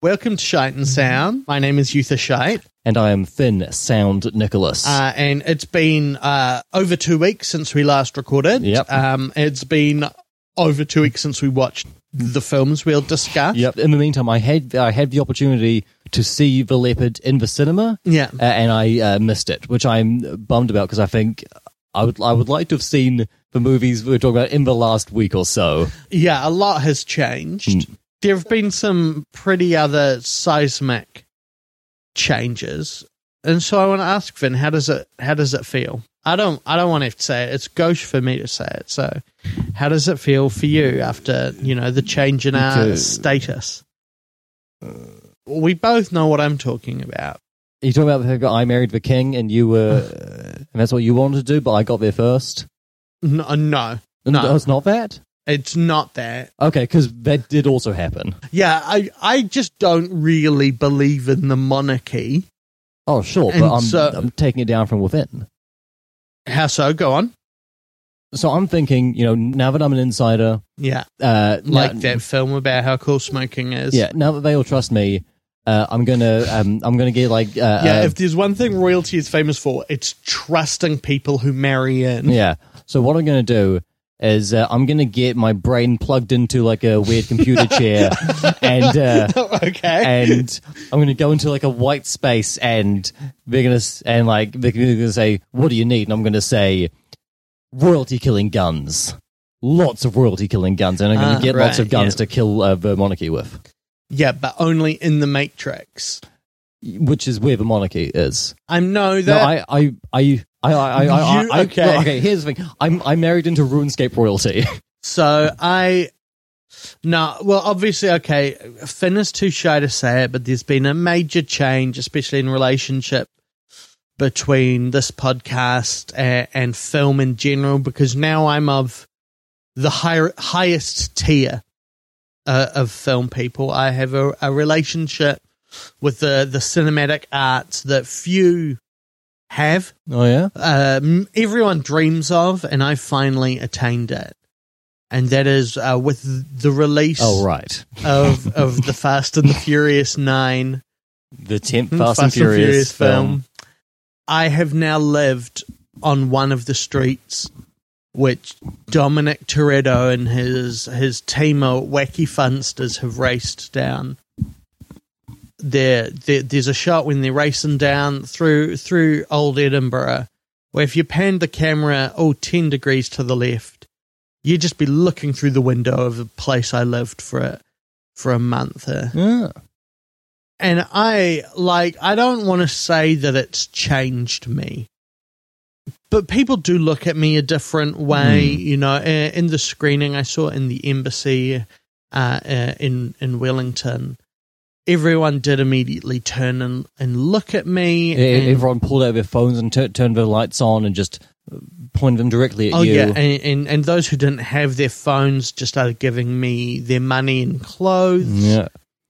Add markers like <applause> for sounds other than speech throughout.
Welcome to Shite and Sound. My name is Yutha Shite, And I am Finn Sound Nicholas. uh, and it's been uh, over two weeks since we last recorded. Yep. Um, it's been over two weeks since we watched the films we'll discuss. yep. In the meantime, I had I had the opportunity to see The Leopard in the cinema, Yeah. uh, and I uh, missed it, which I'm bummed about because I think I would I would like to have seen the movies we were talking about in the last week or so. Yeah, a lot has changed. There have been some pretty other seismic changes, and so I want to ask Finn, how does it how does it feel? I don't I don't want to say it. It's gauche for me to say it. So, how does it feel for you after you know the change in our Okay. status? We both know what I'm talking about. You talking about the fact that I married the king, and you were, <laughs> and that's what you wanted to do, but I got there first. Uh, no, no, No, No. it's not that. It's not that. Okay, because that did also happen. Yeah, I I just don't really believe in the monarchy. Oh, sure, And but I'm, so- I'm taking it down from within. How so? Go on. So I'm thinking, you know, now that I'm an insider, Yeah. uh, like now- that film about how cool smoking is. Yeah, now that they all trust me, uh, I'm gonna, um, I'm gonna get like, uh, Yeah, uh, if there's one thing royalty is famous for, it's trusting people who marry in. yeah. So what I'm gonna do is uh, I'm gonna get my brain plugged into like a weird computer <laughs> chair, and uh, okay. and I'm gonna go into like a white space, and they're gonna and like they're gonna say, "What do you need?" And I'm gonna say, "Royalty killing guns." Lots of royalty killing guns, and I'm going Ah, to get lots of guns yeah. to kill uh, the monarchy with, yeah, but only in the Matrix. which is where the monarchy is. I know No, that. I, I, I, I, I, I, I, You- I okay. no, okay. Here's the thing. I'm, I'm married into RuneScape royalty. <laughs> so I. No, well, obviously, okay. Finn is too shy to say it, but there's been a major change, especially in relationship between this podcast and, and film in general, because now I'm of the higher, highest tier uh, of film people. I have a, a relationship with the, the cinematic arts that few have. oh yeah. Um, everyone dreams of, and I finally attained it. And that is uh, with the release Oh right. of <laughs> of the Fast and the Furious Nine The tenth Fast, and Furious, film. I have now lived on one of the streets which Dominic Toretto and his his team of wacky funsters have raced down. There, there, there's a shot when they're racing down through through old Edinburgh, where if you pan the camera oh 10 degrees to the left, you'd just be looking through the window of the place I lived for a, for a month. There Yeah. and I like I don't want to say that it's changed me, but people do look at me a different way. Hmm. You know, uh, in the screening I saw in the embassy uh, uh, in in Wellington, everyone did immediately turn and, and look at me. And- Everyone pulled out their phones and tur turned their lights on and just pointed them directly at Oh you. yeah, and, and and those who didn't have their phones just started giving me their money and clothes. Yeah.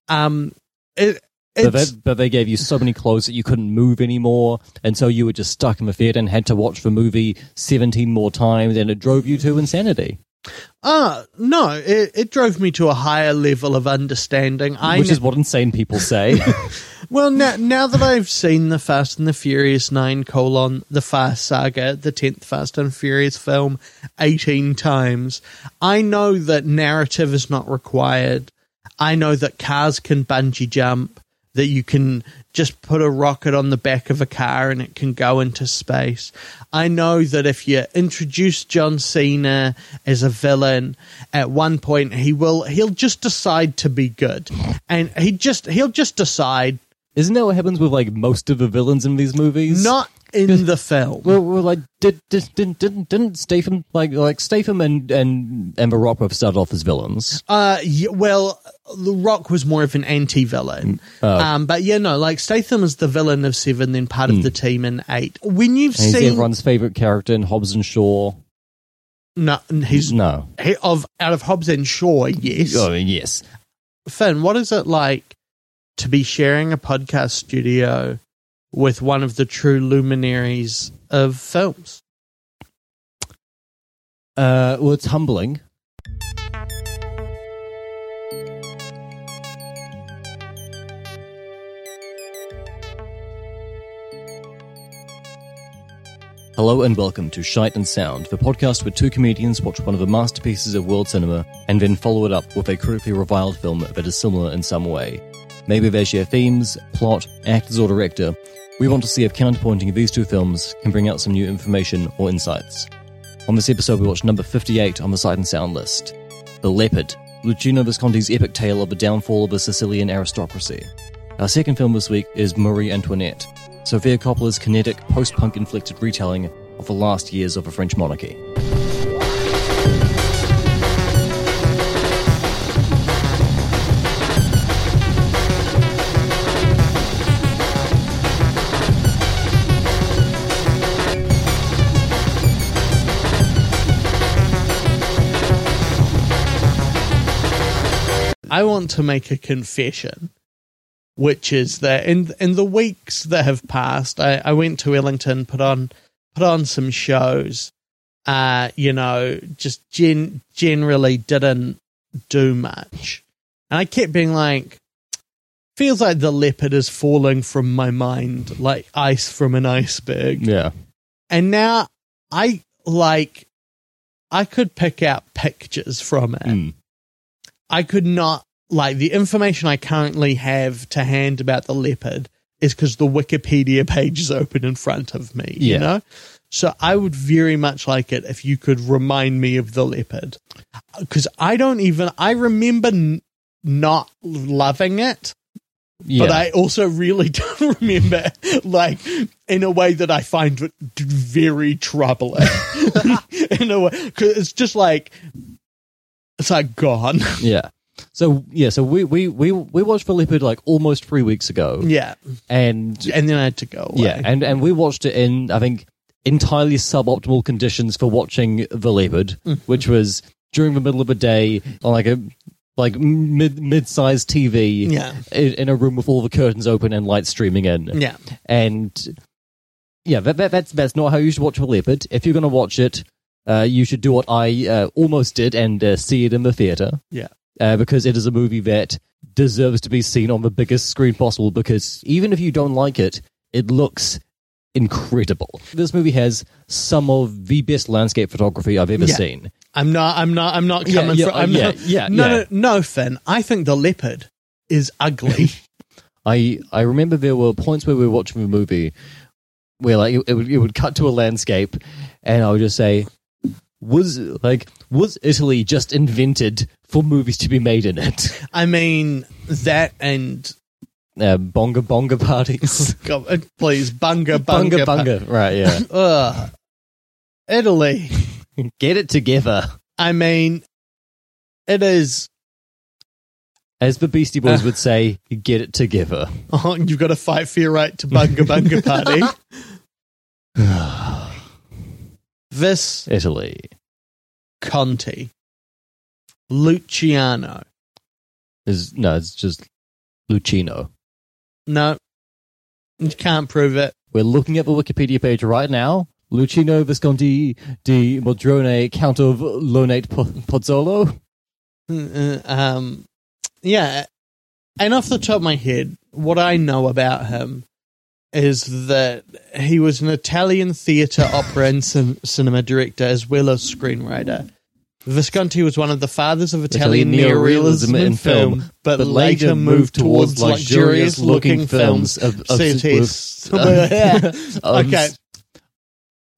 Um, it, But they, but they gave you so many clothes that you couldn't move anymore, and so you were just stuck in the theater and had to watch the movie seventeen more times, and it drove you to insanity. Ah, no, it, it drove me to a higher level of understanding. I which is what insane people say. <laughs> well now now that I've seen the Fast and the Furious Nine colon the Fast Saga, the tenth Fast and Furious film, eighteen times, I know that narrative is not required. I know that cars can bungee jump. That you can just put a rocket on the back of a car and it can go into space. I know that if you introduce John Cena as a villain, at one point he will he'll just decide to be good, and he just he'll just decide Isn't that what happens with like most of the villains in these movies? not in the film. Well, well like did, did didn't didn't didn't Statham like like Statham and and and The Rock both started off as villains. Uh, yeah, well, The Rock was more of an anti-villain. Oh. Um, but yeah, no, like Statham is the villain of Seven, then part of the team in Eight. When you've he's seen, everyone's favorite character in Hobbs and Shaw. no, he's No, he, of out of Hobbs and Shaw. Yes, oh yes. Finn, what is it like to be sharing a podcast studio with one of the true luminaries of films. Uh, well, it's humbling. Hello and welcome to Shite and Sound, the podcast where two comedians watch one of the masterpieces of world cinema and then follow it up with a critically reviled film that is similar in some way. Maybe they share themes, plot, actors, or director. We want to see if counterpointing these two films can bring out some new information or insights. On this episode, we watched number 58 on the Sight and Sound list The Leopard, Luchino Visconti's epic tale of the downfall of the Sicilian aristocracy. Our second film this week is Marie Antoinette, Sofia Coppola's kinetic, post punk inflicted retelling of the last years of the French monarchy. I want to make a confession, which is that in in the weeks that have passed, I, I went to Ellington, put on put on some shows. Uh, you know, just gen- generally didn't do much, and I kept being like, feels like the leopard is falling from my mind like ice from an iceberg. Yeah. And now I like I could pick out pictures from it. Mm. I could not like the information I currently have to hand about the leopard is because the Wikipedia page is open in front of me. You know? So I would very much like it if you could remind me of the leopard. Because I don't even I remember n- not loving it, Yeah. but I also really <laughs> don't remember like in a way that I find very troubling. <laughs> in a way, because it's just like it's like gone. yeah. So yeah, so we, we, we, we watched The Leopard like almost three weeks ago. yeah, And and then I had to go. Away. yeah, and, and we watched it in I think entirely suboptimal conditions for watching The Leopard, mm-hmm. which was during the middle of the day on like a like mid mid sized TV Yeah. in, in a room with all the curtains open and lights streaming in. yeah, And yeah, that, that, that's that's not how you should watch The Leopard. If you're going to watch it, uh, you should do what I uh, almost did and uh, see it in the theater yeah, uh, because it is a movie that deserves to be seen on the biggest screen possible. Because even if you don't like it, it looks incredible. This movie has some of the best landscape photography I've ever Yeah. seen. I'm not. I'm not. I'm not coming yeah, from. I'm yeah, not, yeah, no, yeah. no, no, Finn. I think the leopard is ugly. <laughs> <laughs> I I remember there were points where we were watching the movie where like it, it would it would cut to a landscape, and I would just say, was like was Italy just invented for movies to be made in it? <laughs> I mean that and Uh, bonga bonga parties, <laughs> God, uh, please bunga bunga bunga bunga, right? Yeah, <laughs> Ugh. Italy. get it together. I mean, it is. As the Beastie Boys would say, get it together. Oh, you've got to fight for your right to bunga bunga party. <sighs> <sighs> this Italy. Conti, Luciano. Is no, it's just Luchino. No, you can't prove it. We're looking at the Wikipedia page right now. Luchino Visconti di Modrone, Count of Lonate Po- Pozzolo. Uh, um, yeah, and off the top of my head, what I know about him is that he was an Italian theatre, opera, and cin- cinema director as well as screenwriter. Visconti was one of the fathers of Italian, Italian neorealism neorealism in film, but, later moved towards luxurious-looking films. of, of, See, it is- okay,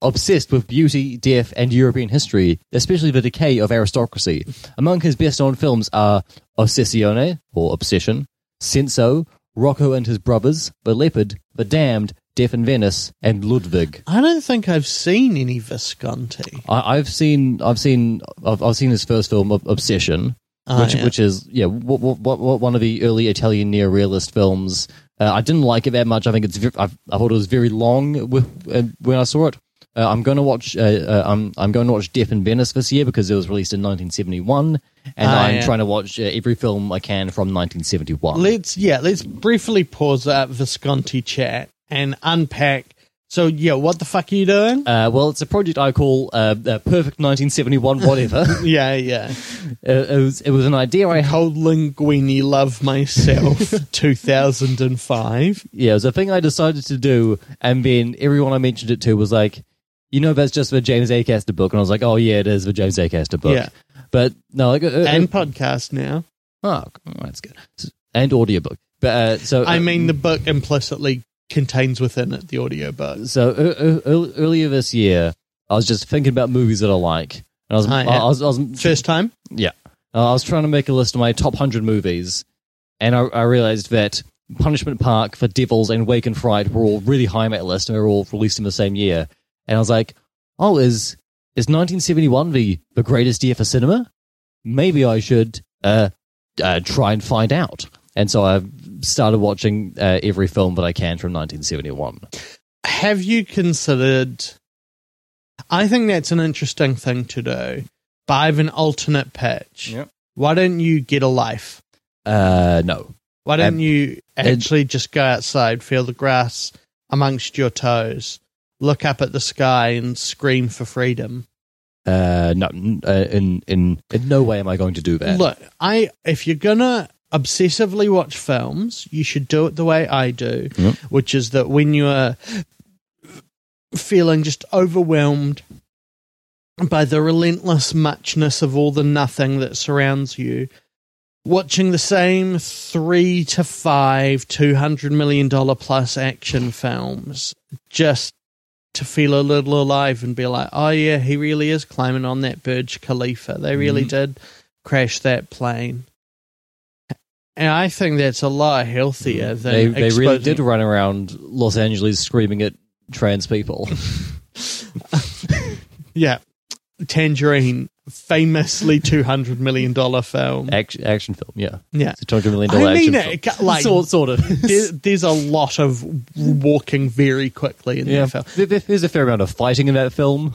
obsessed with beauty, death, and European history, especially the decay of aristocracy. Among his best-known films are Ossessione, or Obsession, Senso, Rocco and His Brothers, The Leopard, The Damned, Death in Venice, and Ludwig. I don't think I've seen any Visconti. I, I've seen, I've seen, I've, I've seen his first film, Ob- Obsession, Oh, which, yeah. which is yeah, w- w- w- one of the early Italian neorealist films. Uh, I didn't like it that much. I think it's I, I thought it was very long uh, when I saw it. Uh, I'm going to watch. Uh, uh, I'm I'm going to watch Death in Venice this year because it was released in 1971, and Ah, I'm yeah. trying to watch uh, every film I can from 1971. Let's yeah, let's briefly pause that Visconti chat and unpack. So yeah, what the fuck are you doing? uh, well, it's a project I call uh, uh, Perfect 1971 Whatever. <laughs> yeah, yeah. <laughs> it was it was an idea I had. Cold linguine, love myself, <laughs> two thousand and five. Yeah, it was a thing I decided to do, and then everyone I mentioned it to was like, you know that's just the James Acaster book, and I was like, oh yeah, it is the James Acaster book. Yeah. But no, like, uh, uh, and podcast now. oh, that's good. And audiobook. But uh, so I uh, mean, the book implicitly contains within it the audiobook. so uh, uh, earlier this year, I was just thinking about movies that I like, and I was, I, yeah. was, I was, First time? yeah, uh, I was trying to make a list of my top hundred movies, and I, I realized that Punishment Park, The Devils, and Wake in Fright were all really high on that list, and they were all released in the same year. And I was like, oh, is is 1971 the the greatest year for cinema? Maybe I should uh, uh, try and find out. And so I started watching uh, every film that I can from 1971. Have you considered? I think that's an interesting thing to do. But I have an alternate pitch. Yep. Why don't you get a life? Uh, no. Why don't Um, you actually just go outside, feel the grass amongst your toes, look up at the sky, and scream for freedom? Uh, no, uh, in in in no way am I going to do that. Look, I if you're gonna obsessively watch films, you should do it the way I do, Yep. which is that when you're feeling just overwhelmed by the relentless muchness of all the nothing that surrounds you, watching the same three to five two hundred million dollar plus action films just to feel a little alive and be like, oh yeah, he really is climbing on that Burj Khalifa. They really Mhm. did crash that plane. And I think that's a lot healthier than they they really did run around Los Angeles screaming at trans people. <laughs> <laughs> Yeah, Tangerine, famously two hundred million dollar film. action, action film, yeah, Yeah, it's a two hundred million dollar I mean, action it, film. like sort, sort of. <laughs> there, there's a lot of walking very quickly in yeah, that film. There- there- there's a fair amount of fighting in that film.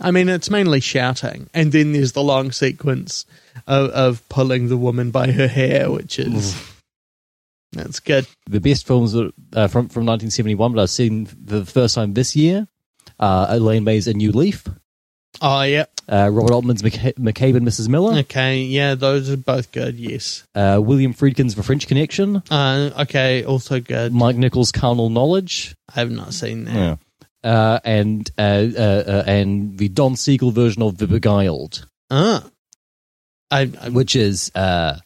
I mean, it's mainly shouting, and then there's the long sequence of, of pulling the woman by her hair, which is that's good. The best films uh, from from 1971 that I've seen for the first time this year. Uh, Elaine May's A New Leaf, Oh yeah, uh, Robert Altman's McCa- McCabe and Mrs. Miller, okay, yeah, those are both good. Yes, uh, William Friedkin's The French Connection, uh, okay, also good. Mike Nichols' Carnal Knowledge, I have not seen that. Yeah. Uh, and uh, uh, uh, and the Don Siegel version of The Beguiled, Ah, I, I which is uh,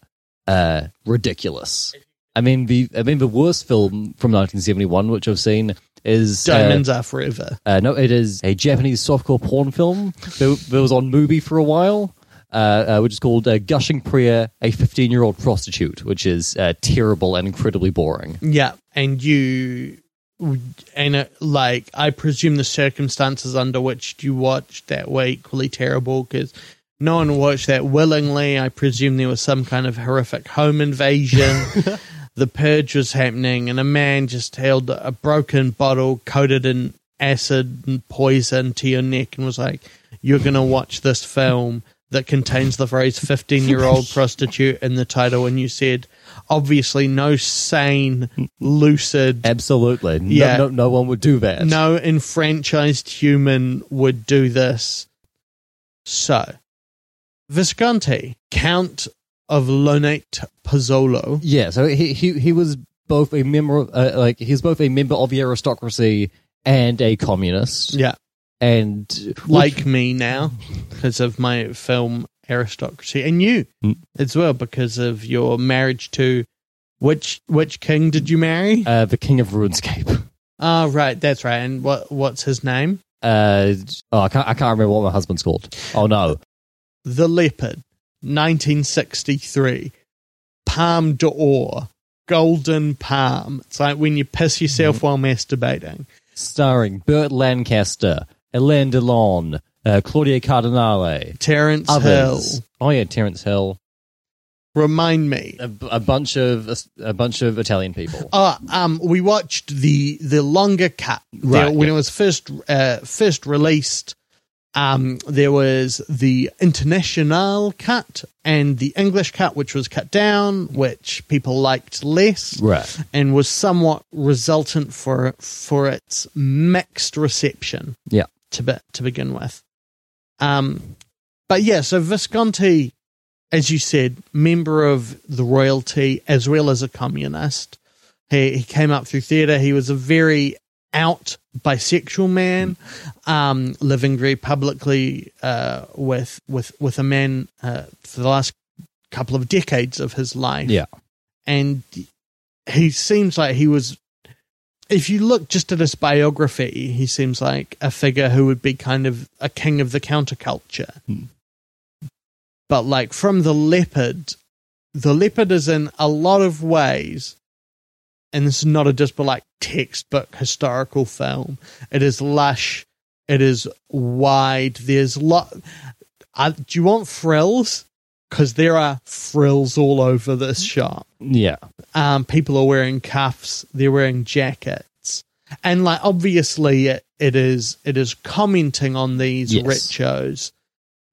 uh, ridiculous. I mean the I mean the worst film from 1971, which I've seen, is uh, diamonds are forever. Uh, no, it is a Japanese softcore porn film that, was on MUBI for a while, uh, uh, which is called uh, Gushing Prayer, a 15 year old prostitute, which is uh, terrible and incredibly boring. Yeah, and you and it, like I presume the circumstances under which you watched that were equally terrible because no one watched that willingly. I presume there was some kind of horrific home invasion. <laughs> the purge was happening, and a man just held a broken bottle coated in acid and poison to your neck and was like, "You're gonna watch this film." That contains the phrase 15 year old <laughs> prostitute in the title, and you said, obviously, no sane, lucid, Absolutely. No, Yeah. no, no one would do that. no enfranchised human would do this. So, Visconti, Count of Lonate Pozzolo. Yeah, so he, he, he was both a member, of, uh, like, he's both a member of the aristocracy and a communist. Yeah, And like me now, because of my film Aristocracy, and you Mm. as well, because of your marriage to which which king did you marry? uh, the King of RuneScape. Oh, right, that's right. And what what's his name? Uh, oh, I can't, I can't remember what my husband's called. Oh, no. The Leopard, 1963. Palme d'Or, Golden Palm. It's like when you piss yourself while masturbating. Starring Burt Lancaster, Alain Delon, uh, Claudia Cardinale, Terence Hill. Oh yeah, Terence Hill. Remind me. A, a bunch of a bunch of Italian people. Oh, <laughs> um, we watched the the longer cut Right, when yeah. it was first uh, first released. Um, there was the international cut and the English cut, which was cut down, which people liked less. Right. and was somewhat resultant for for its mixed reception. Yeah. to be, to begin with. Um, but yeah, so Visconti, as you said, member of the royalty as well as a communist. He he came up through theatre. He was a very out bisexual man, um, living very publicly uh, with with with a man uh, for the last couple of decades of his life. Yeah. and he seems like he was. If you look just at his biography, he seems like a figure who would be kind of a king of the counterculture. Hmm. But like from the leopard, the leopard is in a lot of ways, and this is not a just but like textbook historical film. It is lush. It is wide. There's lot. Uh, do you want frills? Because there are frills all over this shop. Yeah. Um, people are wearing cuffs. They're wearing jackets, and like obviously it, it is it is commenting on these Yes. rituals,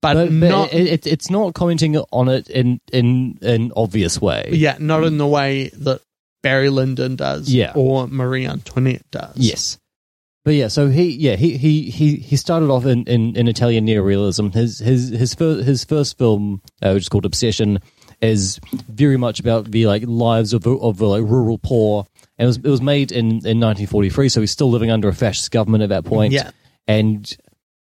but, But, but not it, it, it's not commenting on it in in an obvious way. yeah, not in the way that Barry Lyndon does, Yeah. or Marie Antoinette does. Yes. But yeah, so he yeah he he he, he started off in, in, in Italian neorealism. His his his first his first film, uh, which is called Obsession, is very much about the like lives of the, of the like rural poor. And it was it was made in, in 1943, so he's still living under a fascist government at that point. Yeah. and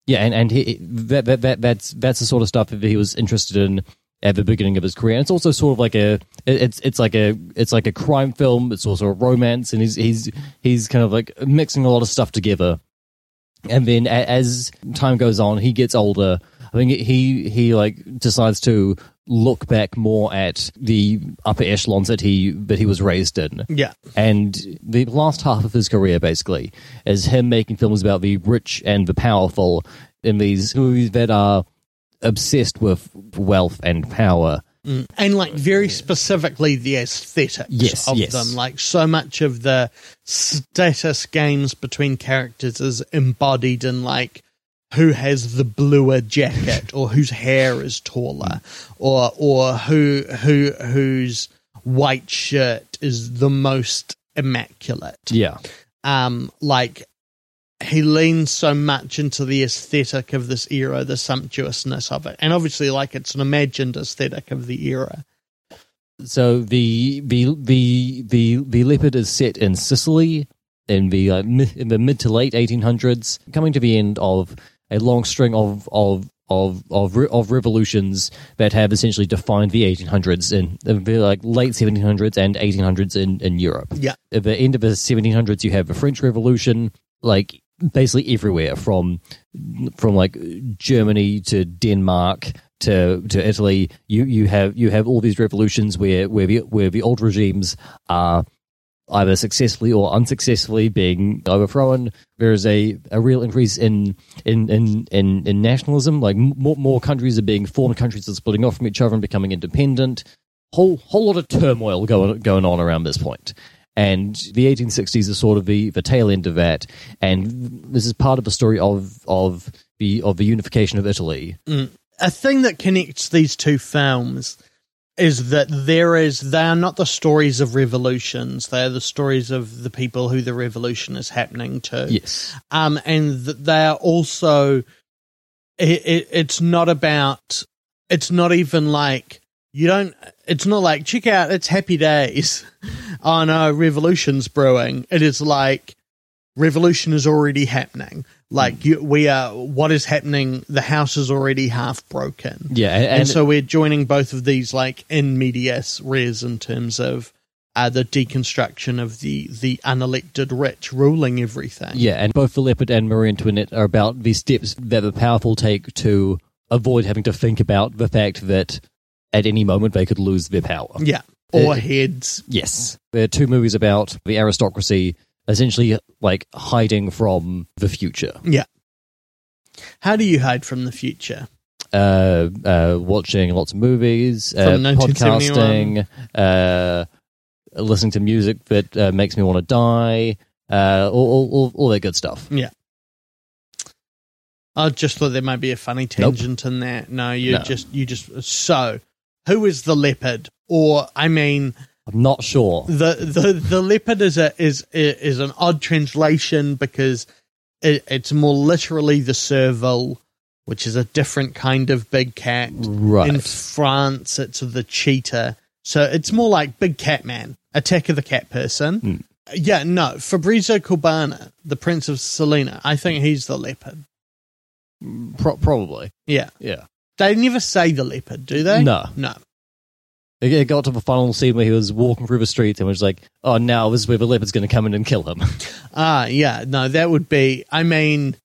yeah, and and he, that, that that that's that's the sort of stuff that he was interested in at the beginning of his career. And it's also sort of like a it's it's like a it's like a crime film. It's also a romance, and he's he's he's kind of like mixing a lot of stuff together. And then a- as time goes on, he gets older. I think he he like decides to look back more at the upper echelons that he that he was raised in. Yeah. And the last half of his career, basically, is him making films about the rich and the powerful in these movies that are obsessed with wealth and power. and like very specifically the aesthetics Yes, of yes. them like so much of the status games between characters is embodied in like who has the bluer jacket or whose hair is taller or or who who whose white shirt is the most immaculate Yeah. um like he leans so much into the aesthetic of this era, the sumptuousness of it, and obviously, like it's an imagined aesthetic of the era. So the the the the the leopard is set in Sicily in the uh, mi- in the mid to late 1800s, coming to the end of a long string of of of of, re- of revolutions that have essentially defined the 1800s in the like late 1700s and 1800s in in Europe. Yeah, At the end of the 1700s, you have the French Revolution, like basically everywhere from from like Germany to Denmark to to Italy. You you have you have all these revolutions where where the where the old regimes are either successfully or unsuccessfully being overthrown. There is a, a real increase in in in in, in nationalism. Like more more countries are being formed, countries are splitting off from each other and becoming independent. Whole whole lot of turmoil going going on around this point. And the 1860s is sort of the, the tail end of that, and this is part of the story of of the of the unification of Italy. a thing that connects these two films is that there is they are not the stories of revolutions; they are the stories of the people who the revolution is happening to. Yes, um, and they are also. It, it, it's not about. It's not even like you don't. It's not like check out. It's happy days. oh no, revolution's brewing. It is like revolution is already happening. Like you, we are. What is happening? The house is already half broken. yeah, and, And, so we're joining both of these like in medias res in terms of uh, the deconstruction of the the unelected rich ruling everything. Yeah, and both the Leopard and Marie Antoinette are about the steps that the powerful take to avoid having to think about the fact that at any moment they could lose their power. Yeah. Or heads. Yes. There are two movies about the aristocracy essentially like hiding from the future. Yeah. How do you hide from the future? Uh, uh, watching lots of movies, uh, podcasting, uh, listening to music that uh, makes me want to die, uh, all, all, all, all that good stuff. Yeah. I just thought there might be a funny tangent in there. No, you No. just you just so who is the leopard? Or I mean I'm not sure. the the the leopard is a is is an odd translation because it, it's more literally the serval, which is a different kind of big cat. Right. In France, it's the cheetah, so it's more like Big Cat Man, Attack of the Cat Person. Hmm. Yeah, no, Fabrizio Corbera, the Prince of Salina. I think he's the leopard. Pro- probably. Yeah, Yeah. They never say the leopard, do they? No. no. It it got to the final scene where he was walking through the streets and was like, "Oh, now this is where the leopard's going to come in and kill him." <laughs> Ah, yeah, no, that would be. I mean,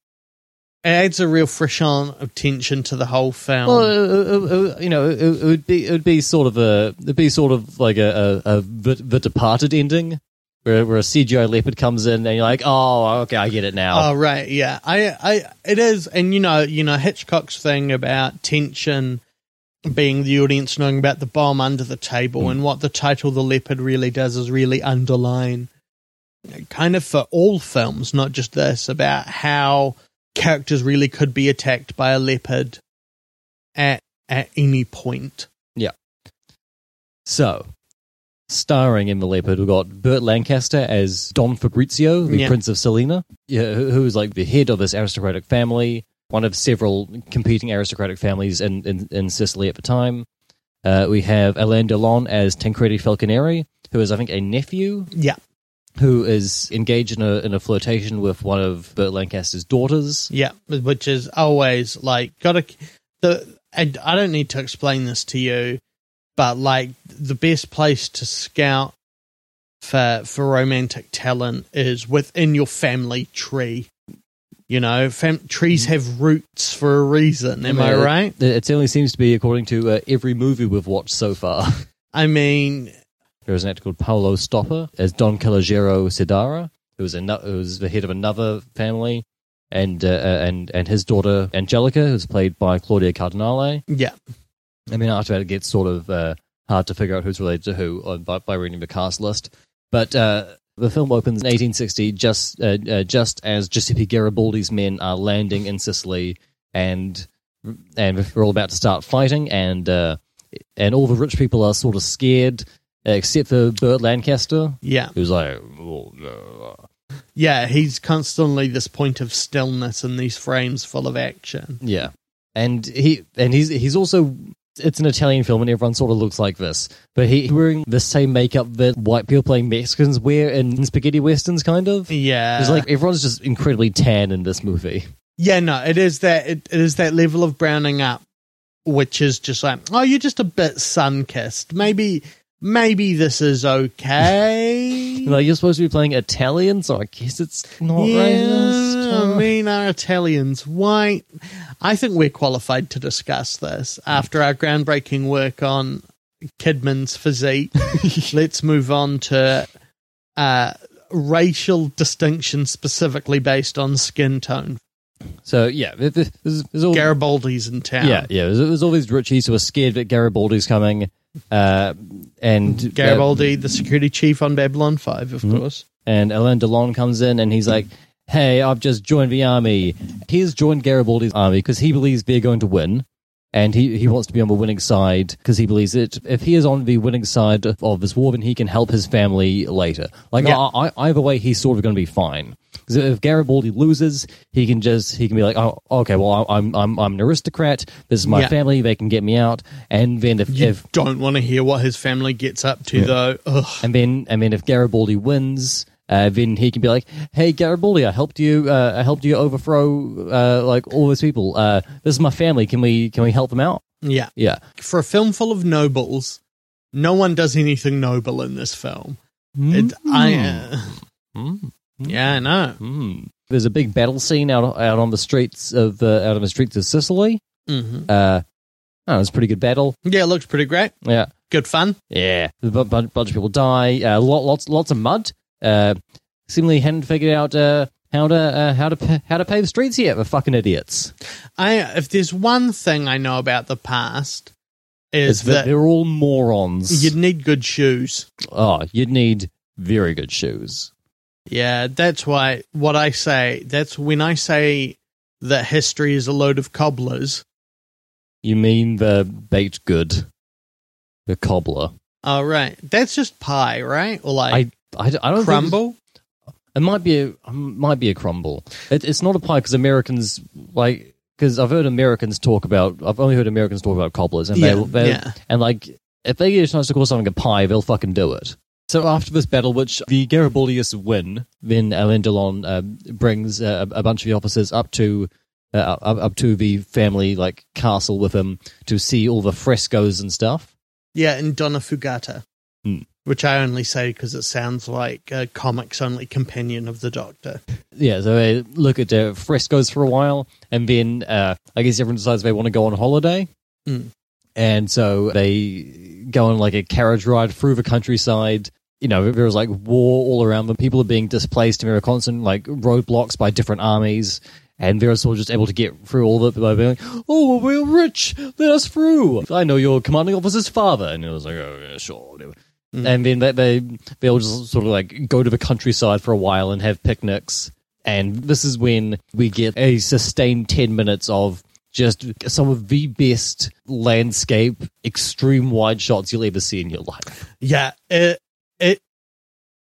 it adds a real frisson of tension to the whole film. well, uh, uh, uh, you know, it, it would be it would be sort of a it'd be sort of like a, a, a the, the Departed ending, where where a CGI leopard comes in and you're like, "Oh, okay, I get it now." Oh right, yeah. I, I, it is, and you know, you know Hitchcock's thing about tension being the audience knowing about the bomb under the table, hmm. and what the title "The Leopard" really does is really underline, kind of for all films, not just this, about how characters really could be attacked by a leopard at at any point. Yeah so, starring in The Leopard, we've got Burt Lancaster as Don Fabrizio, the Yeah. Prince of who, who is like the head of this aristocratic family, one of several competing aristocratic families in, in, in Sicily at the time. Uh, we have Alain Delon as Tancredi Falconeri, who is, I think, a nephew Yeah, who is engaged in a, in a flirtation with one of Burt Lancaster's daughters. yeah, which is always like gotta the. And I don't need to explain this to you, but like the best place to scout for for romantic talent is within your family tree. You know, fam- trees have roots for a reason. Am I Uh, right? It certainly seems to be according to uh, every movie we've watched so far. I mean, There was an actor called Paolo Stoppa as Don Calogero Sedara, who was, ano- who was the head of another family, and uh, uh, and and his daughter Angelica, who's played by Claudia Cardinale. yeah, I mean, after that, it gets sort of uh, hard to figure out who's related to who by, by reading the cast list. But uh, the film opens in 1860, just uh, uh, just as Giuseppe Garibaldi's men are landing in Sicily, and and we're all about to start fighting, and uh, and all the rich people are sort of scared, except for Burt Lancaster, yeah, who's like, oh, yeah. He's constantly this point of stillness in these frames full of action. yeah, and he and he's he's also. It's an Italian film, and everyone sort of looks like this. But he he's wearing the same makeup that white people playing Mexicans wear in spaghetti westerns, kind of. Yeah, It's like everyone's just incredibly tan in this movie. Yeah, no, it is that it, it is that level of browning up, which is just like, oh, you're just a bit sun kissed. Maybe, maybe this is okay. <laughs> Like you're supposed to be playing Italian, so I guess it's not yeah, racist. I mean, are Italians white? I think we're qualified to discuss this after our groundbreaking work on Kidman's physique. <laughs> Let's move on to uh, racial distinction specifically based on skin tone. So yeah, there- there- there's, there's all Garibaldi's in town. yeah, yeah. There's, there's all these richies who are scared that Garibaldi's coming, uh, and uh, Garibaldi, the security chief on Babylon 5, of mm-hmm. course. and Alain Delon comes in and he's like, "Hey, I've just joined the army." He's joined Garibaldi's army because he believes they're going to win, and he, he wants to be on the winning side because he believes that if he is on the winning side of, of this war, then he can help his family later. Like Yeah. I, I, either way, he's sort of going to be fine. Because if Garibaldi loses, he can just he can be like, "Oh, okay, well, I'm I'm I'm an aristocrat. This is my Yeah. family. They can get me out." And then if, You if don't want to hear what his family gets up to, though. Ugh. and then and then if Garibaldi wins, uh, then he can be like, "Hey, Garibaldi, I helped you. Uh, I helped you overthrow uh, like all those people. Uh, this is my family. Can we can we help them out?" Yeah. Yeah, For a film full of nobles, no one does anything noble in this film. It, I, Mm. yeah, I know. Mm. There's a big battle scene out out on the streets of uh, out on the streets of Sicily. hmm Uh, oh, it was a pretty good battle. Yeah, it looks pretty great. Yeah, Good fun. yeah. A bu- bunch of people die. Uh, lot, lots lots of mud. Uh, seemingly hadn't figured out uh, how to uh, how to how to pave the streets yet. The fucking idiots. I if there's one thing I know about the past It's is that that they're all morons. you'd need good shoes. oh, you'd need very good shoes. Yeah, that's why what I say. That's when I say that history is a load of cobblers. You mean the baked good, the cobbler? Oh, right. That's just pie, right? Or like I, I, don't crumble. It might be a um, might be a crumble. It, it's not a pie because Americans like because I've heard Americans talk about. I've only heard Americans talk about cobblers, and Yeah, they, yeah. and like if they get a chance to call something a pie, they'll fucking do it. So after this battle, which the Garibaldius win, then Alain Delon uh, brings uh, a bunch of the officers up to uh, up, up to the family like castle with him to see all the frescoes and stuff. Yeah, in Donnafugata, Hmm. Which I only say because it sounds like a comics only companion of the Doctor. Yeah, so they look at the frescoes for a while, and then uh, I guess everyone decides they want to go on holiday. Mm. And so they go on like a carriage ride through the countryside. You know, there was like war all around them. People are being displaced, and there are constant like roadblocks by different armies. And Vera was just able to get through all of it by being like, "Oh, we're rich. Let us through. I know your commanding officer's father." And it was like, "Oh, yeah, sure." whatever." Mm-hmm. And then they, they they'll just sort of like go to the countryside for a while and have picnics. And this is when we get a sustained ten minutes of just some of the best landscape, extreme wide shots you'll ever see in your life. Yeah, it, it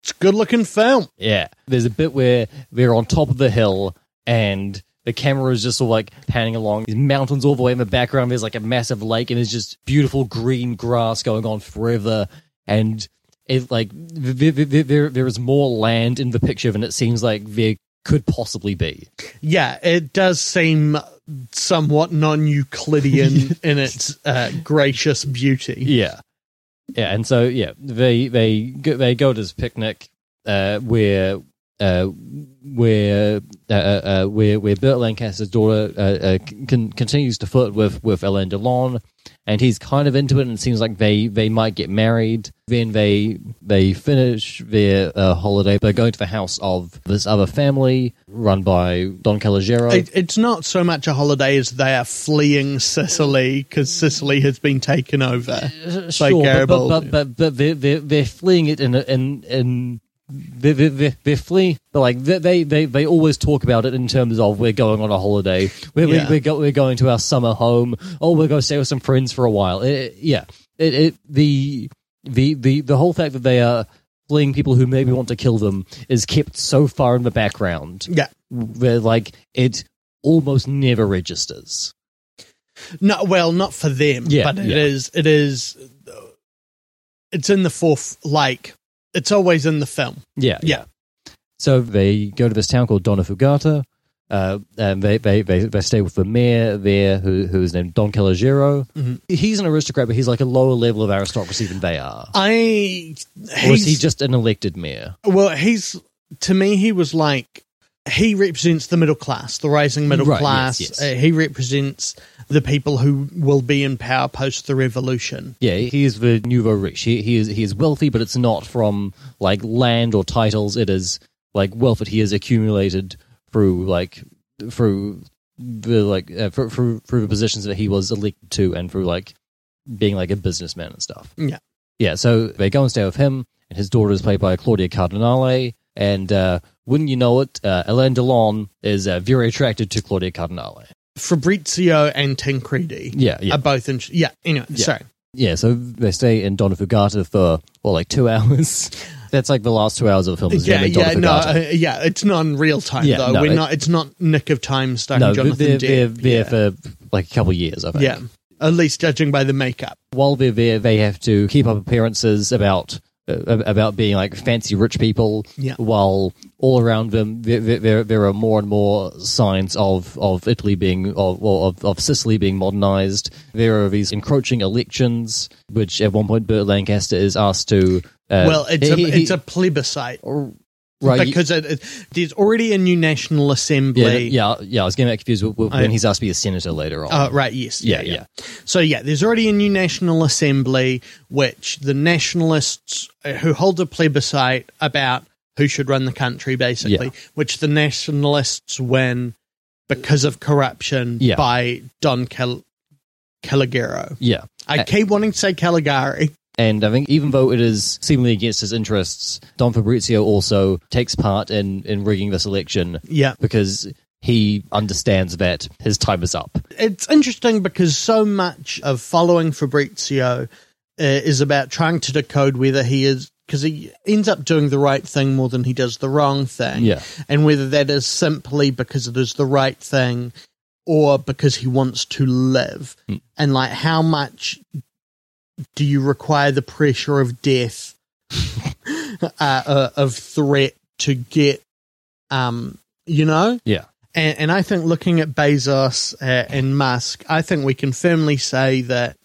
it's a good looking film. Yeah. There's a bit where they're on top of the hill and the camera is just sort of like panning along. These mountains all the way in the background. There's like a massive lake and there's just beautiful green grass going on forever. And it like there, there, there, is more land in the picture than it seems like there could possibly be. Yeah, it does seem somewhat non-Euclidean <laughs> in its uh, gracious beauty. Yeah, yeah, and so yeah, they they go, they go to this picnic uh, where uh, where uh, uh, uh, where where Burt Lancaster's daughter uh, uh, con- continues to flirt with with Alain Delon, and he's kind of into it, and it seems like they they might get married. Then they they finish their uh, holiday by going to the house of this other family run by Don Calogero. It, it's not so much a holiday as they are fleeing Sicily because Sicily has been taken over. by sure, but, but, but, but they're, they're, they're fleeing it in, in, in they're, they're, they're, they're fleeing, but like they, they, they, they always talk about it in terms of we're going on a holiday, we're, Yeah. we're, go, we're going to our summer home, oh, we're going to stay with some friends for a while. It, yeah, it, it, the, the, the, the whole fact that they are fleeing people who maybe want to kill them is kept so far in the background Yeah, where like it almost never registers. no, well, not for them, Yeah, but it yeah. is. It is. It's in the fourth. Like it's always in the film. Yeah, Yeah, So they go to this town called Donnafugata. Uh, and they, they, they, they stay with the mayor there, who, who is named Don Calogero. Mm-hmm. He's an aristocrat, but he's like a lower level of aristocracy than they are. I. Or is he just an elected mayor? Well, he's to me, he was like he represents the middle class, the rising middle Right, class. yes, yes. Uh, he represents the people who will be in power post the revolution. Yeah, he is the nouveau riche. He, he is he is wealthy, but it's not from like land or titles. It is like wealth that he has accumulated through like through the like uh, through, through through the positions that he was elected to, and through like being like a businessman and stuff. Yeah. Yeah, so they go and stay with him, and his daughter is played by Claudia Cardinale. And uh, wouldn't you know it, uh, Alain Delon is uh, very attracted to Claudia Cardinale. Fabrizio and Tancredi Yeah, yeah. are both in. Yeah, anyway, sorry. Yeah, so they stay in Donnafugata for, well, like two <laughs> hours. That's like the last two hours of the film. Is Yeah, yeah, no, uh, yeah. It's not in real time Yeah, though. no, We're it- not. It's not Nick of Time starring no, Jonathan they're, they're there yeah. for like a couple of years, I think. yeah, at least judging by the makeup. While they're there, they have to keep up appearances about about being like fancy rich people. Yeah. While all around them, there, there- there are more and more signs of, of Italy being of, well, of of Sicily being modernized. There are these encroaching elections, which at one point Burt Lancaster is asked to. Uh, well, it's a he- he- it's a plebiscite right. because it, it, there's already a new national assembly. Yeah, yeah, yeah. I was getting that confused with, with I- when he's asked to be a senator later on. Uh, right, yes. Yeah, Yeah, yeah, So, yeah, there's already a new National Assembly, which the nationalists who hold a plebiscite about who should run the country, basically, Yeah. which the nationalists win because of corruption Yeah. by Don Cal- Caligaro. yeah, I keep wanting to say Caligari. And I think even though it is seemingly against his interests, Don Fabrizio also takes part in in rigging this election Yeah. because he understands that his time is up. It's interesting because so much of following Fabrizio uh, is about trying to decode whether he is because he ends up doing the right thing more than he does the wrong thing. Yeah. And whether that is simply because it is the right thing or because he wants to live. Hmm. And like how much do you require the pressure of death <laughs> uh, uh, of threat to get, um, you know, Yeah. and, and I think looking at Bezos uh, and Musk, I think we can firmly say that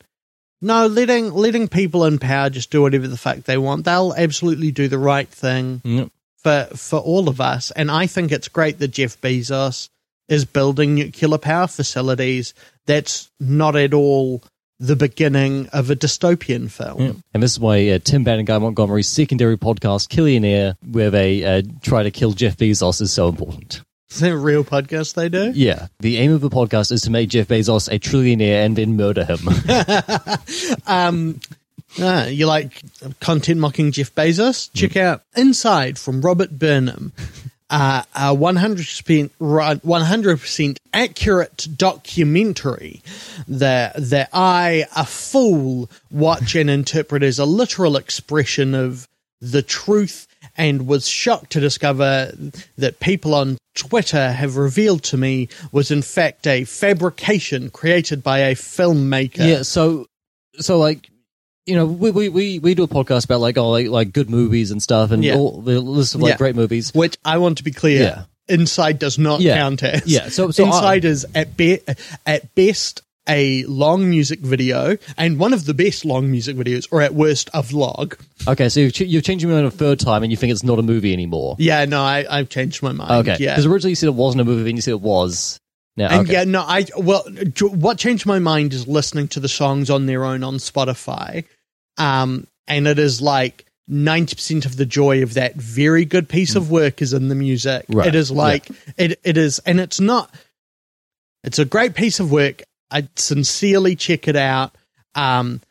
no, letting letting people in power just do whatever the fuck they want, they'll absolutely do the right thing Yep. for for all of us. And I think it's great that Jeff Bezos is building nuclear power facilities. That's not at all the beginning of a dystopian film. Yeah. And this is why uh, Tim Bannon and Guy Montgomery's secondary podcast, Killionaire, where they uh, try to kill Jeff Bezos, is so important. Is that a real podcast they do? Yeah. The aim of the podcast is to make Jeff Bezos a trillionaire and then murder him. <laughs> <laughs> Um, ah, you like content mocking Jeff Bezos? Check out Inside from Robert Burnham. Uh, a 100% right, 100% accurate documentary that that I, a fool, watch and interpret as a literal expression of the truth, and was shocked to discover that people on Twitter have revealed to me was in fact a fabrication created by a filmmaker. yeah. So, so like, you know, we, we, we, we do a podcast about like, oh, like, like good movies and stuff and Yeah. all the list of like Yeah. great movies. which I want to be clear, Yeah. Inside does not Yeah. count as. Yeah, so- so Inside is at be- at best a long music video and one of the best long music videos, or at worst a vlog. Okay. So you've, ch- you've changed your mind a third time and you think it's not a movie anymore. Yeah, no, I, I've changed my mind. Okay. yeah. Because originally you said it wasn't a movie, then you said it was. Now, And okay. yeah, no, I well, j- what changed my mind is listening to the songs on their own on Spotify, um, and it is like ninety percent of the joy of that very good piece of work is in the music. Right, It is like it, it is, and it's not. It's a great piece of work. I sincerely check it out. Um,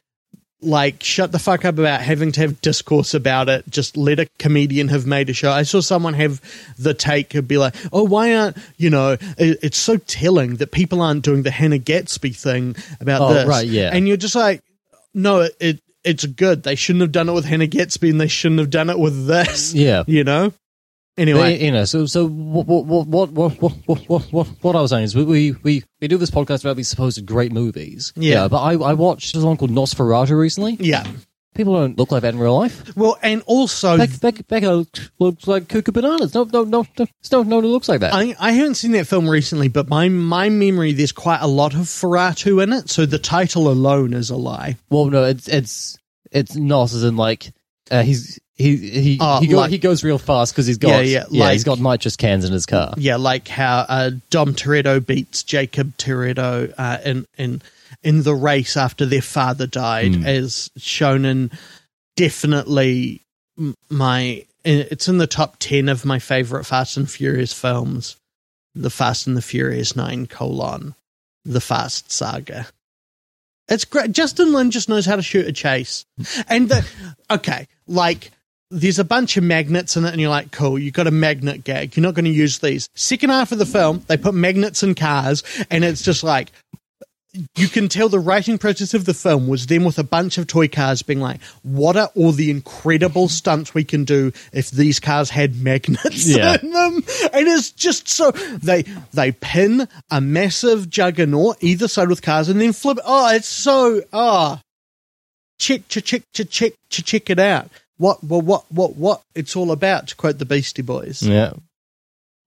like shut the fuck up about having to have discourse about it. Just let a comedian have made a show. I saw someone have the take of be like, "Oh, why aren't you know?" It, it's so telling that people aren't doing the Hannah Gadsby thing about Oh, this, right, yeah. And you're just like, no, it, it it's good. They shouldn't have done it with Hannah Gadsby, and they shouldn't have done it with this. <laughs> Yeah, you know. Anyway, you know, so so what what what what what what what, what I was saying is we, we we do this podcast about these supposed great movies. Yeah, yeah but I I watched a song called Nosferatu recently. Yeah, People don't look like that in real life. Well, and also, Beck, Beck, Becca looks like cuckoo bananas. No, no, no, no, no, no one looks like that. I, I haven't seen that film recently, but my my memory there's quite a lot of Ferratu in it, so the title alone is a lie. well, no, it's it's it's not as in like uh, he's he he Oh, he, go, like- he goes real fast because he's got Yeah, yeah, like- he's got nitrous cans in his car. Yeah, like how uh, Dom Toretto beats Jakob Toretto uh, in in in the race after their father died, hmm. as shown in definitely my. It's in the top ten of my favorite Fast and Furious films. The Fast and the Furious Nine colon, the Fast Saga. It's great. Justin Lin just knows how to shoot a chase, hmm. and the okay, like there's a bunch of magnets in it, and you're like, cool, you've got a magnet gag. You're not going to use these. Second half of the film, they put magnets in cars, and it's just like, you can tell the writing process of the film was them with a bunch of toy cars being like, what are all the incredible stunts we can do if these cars had magnets <laughs> Yeah. in them? And it's just so they they pin a massive juggernaut either side with cars and then flip. Oh, it's so ah. check, check, check, check, check, check, check it out. What, well, what, what, what it's all about, to quote the Beastie Boys. Yeah,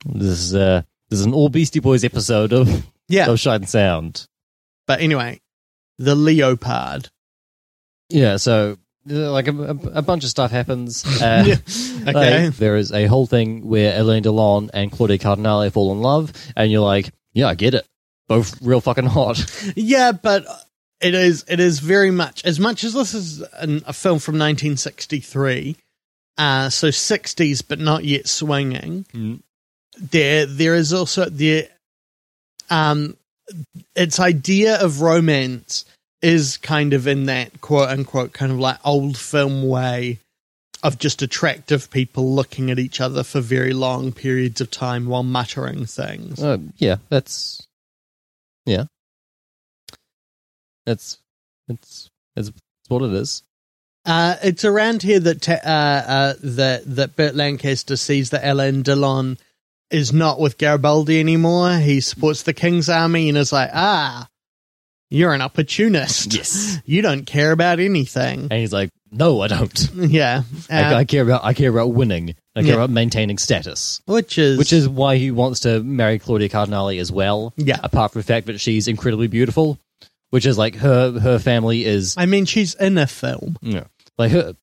this is uh this is an all Beastie Boys episode of Yeah. <laughs> of Shine Sound. But anyway, the leopard. Yeah, so uh, like a, a, bunch of stuff happens. <laughs> Uh, Okay. like, there is a whole thing where Alain Delon and Claudia Cardinale fall in love, and you're like, yeah, I get it. Both real fucking hot. <laughs> Yeah, but it is it is very much as much as this is an, a film from 1963, uh, so 60s, but not yet swinging. Mm. There, there is also the um, its idea of romance is kind of in that quote unquote kind of like old film way of just attractive people looking at each other for very long periods of time while muttering things. Uh, yeah, that's yeah, that's that's that's what it is. Uh, it's around here that te- uh, uh, that that Burt Lancaster sees that Alain Delon is not with Garibaldi anymore. He supports the King's Army and is like, ah, you're an opportunist. Yes. <laughs> you don't care about anything. And he's like, No, I don't. <laughs> Yeah, I, uh, I care about I care about winning. I care Yeah. about maintaining status. which is Which is why he wants to marry Claudia Cardinale as well. Yeah. Apart from the fact that she's incredibly beautiful, which is like her her family is I mean, she's in a film. yeah, like her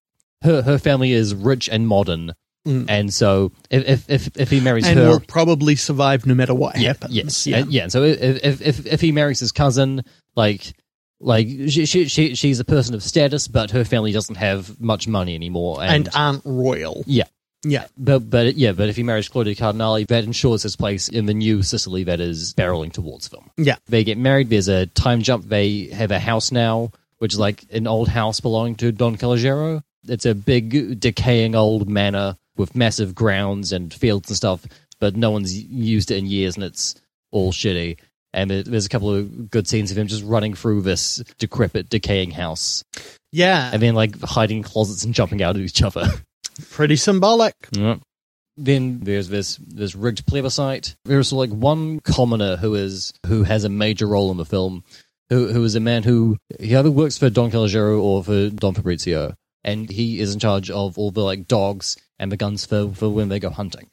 her her family is rich and modern, Mm. and so if if if, if he marries her. and her, will probably survive no matter what yeah, happens. yes, yeah. and, yeah. So if, if if he marries his cousin, like like she, she she she's a person of status, but her family doesn't have much money anymore, and and, aren't royal. yeah. Yeah, But but yeah, but if he marries Claudia Cardinale, that ensures his place in the new Sicily that is barreling towards them. yeah, They get married. There's a time jump. They have a house now, which is like an old house belonging to Don Calogero. It's a big, decaying old manor with massive grounds and fields and stuff, but no one's used it in years, and it's all shitty. And there- there's a couple of good scenes of him just running through this decrepit, decaying house, yeah. and then like hiding in closets and jumping out at each other. <laughs> Pretty symbolic. Yep. Then there's this this rigged plebiscite. There's like one commoner who is who has a major role in the film, who who is a man who he either works for Don Calogero or for Don Fabrizio, and he is in charge of all the like dogs and the guns for for when they go hunting.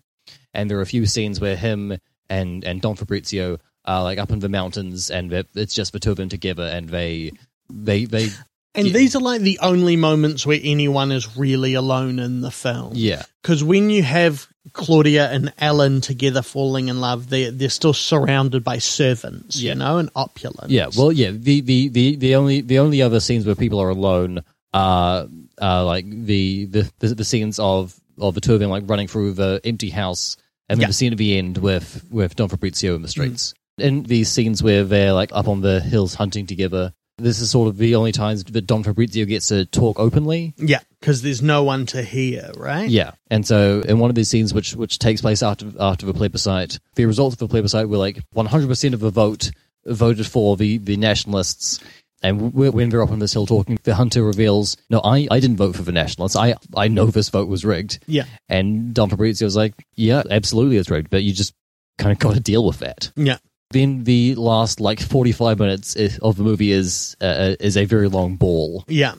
And there are a few scenes where him and and Don Fabrizio are like up in the mountains, and it's just the two of them together, and they they they <laughs> And Yeah. these are like the only moments where anyone is really alone in the film. yeah Because when you have Claudia and Alain together falling in love, they're, they're still surrounded by servants, Yeah. you know, and opulence. Yeah, well, yeah. The, the, the, the only the only other scenes where people are alone are uh, like the, the, the, the scenes of of the two of them like running through the empty house, and then Yeah. the scene at the end with with Don Fabrizio in the streets. And these scenes where they're like up on the hills hunting together. This is sort of the only times that Don Fabrizio gets to talk openly. Yeah, because there's no one to hear, right? Yeah, and so in one of these scenes, which which takes place after after the plebiscite, the results of the plebiscite were like 100 percent of the vote voted for the the nationalists. And when they're up on this hill talking, the hunter reveals, "No, I, I didn't vote for the nationalists. I I know this vote was rigged." Yeah. And Don Fabrizio was like, "Yeah, absolutely, it's rigged, but you just kind of got to deal with that." Yeah. Then the last like 45 minutes of the movie is uh, is a very long ball Yeah.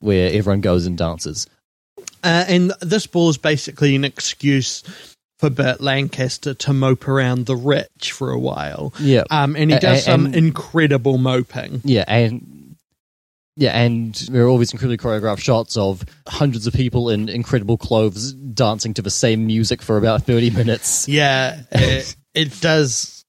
where everyone goes and dances. Uh, and this ball is basically an excuse for Burt Lancaster to mope around the rich for a while. Yeah, Um, and he does a- some and- incredible moping. Yeah, and yeah, and there are all these incredibly choreographed shots of hundreds of people in incredible clothes dancing to the same music for about thirty minutes. Yeah, <laughs> it, it does.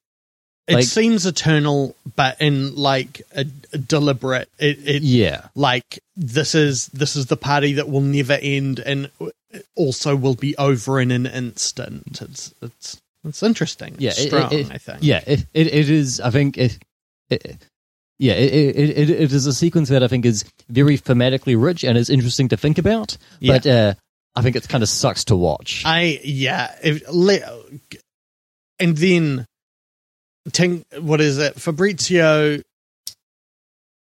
It Like- seems eternal, but in like a, a deliberate. It, it Yeah, like this is this is the party that will never end, and also will be over in an instant. It's it's it's interesting. yeah, It's strong. it- I think. yeah. It, it, it is. I think it. it yeah, it, it, it, it is a sequence that I think is very thematically rich and is interesting to think about. Yeah. But uh, I think it kind of sucks to watch. I yeah. If, and then, Ting, what is it? Fabrizio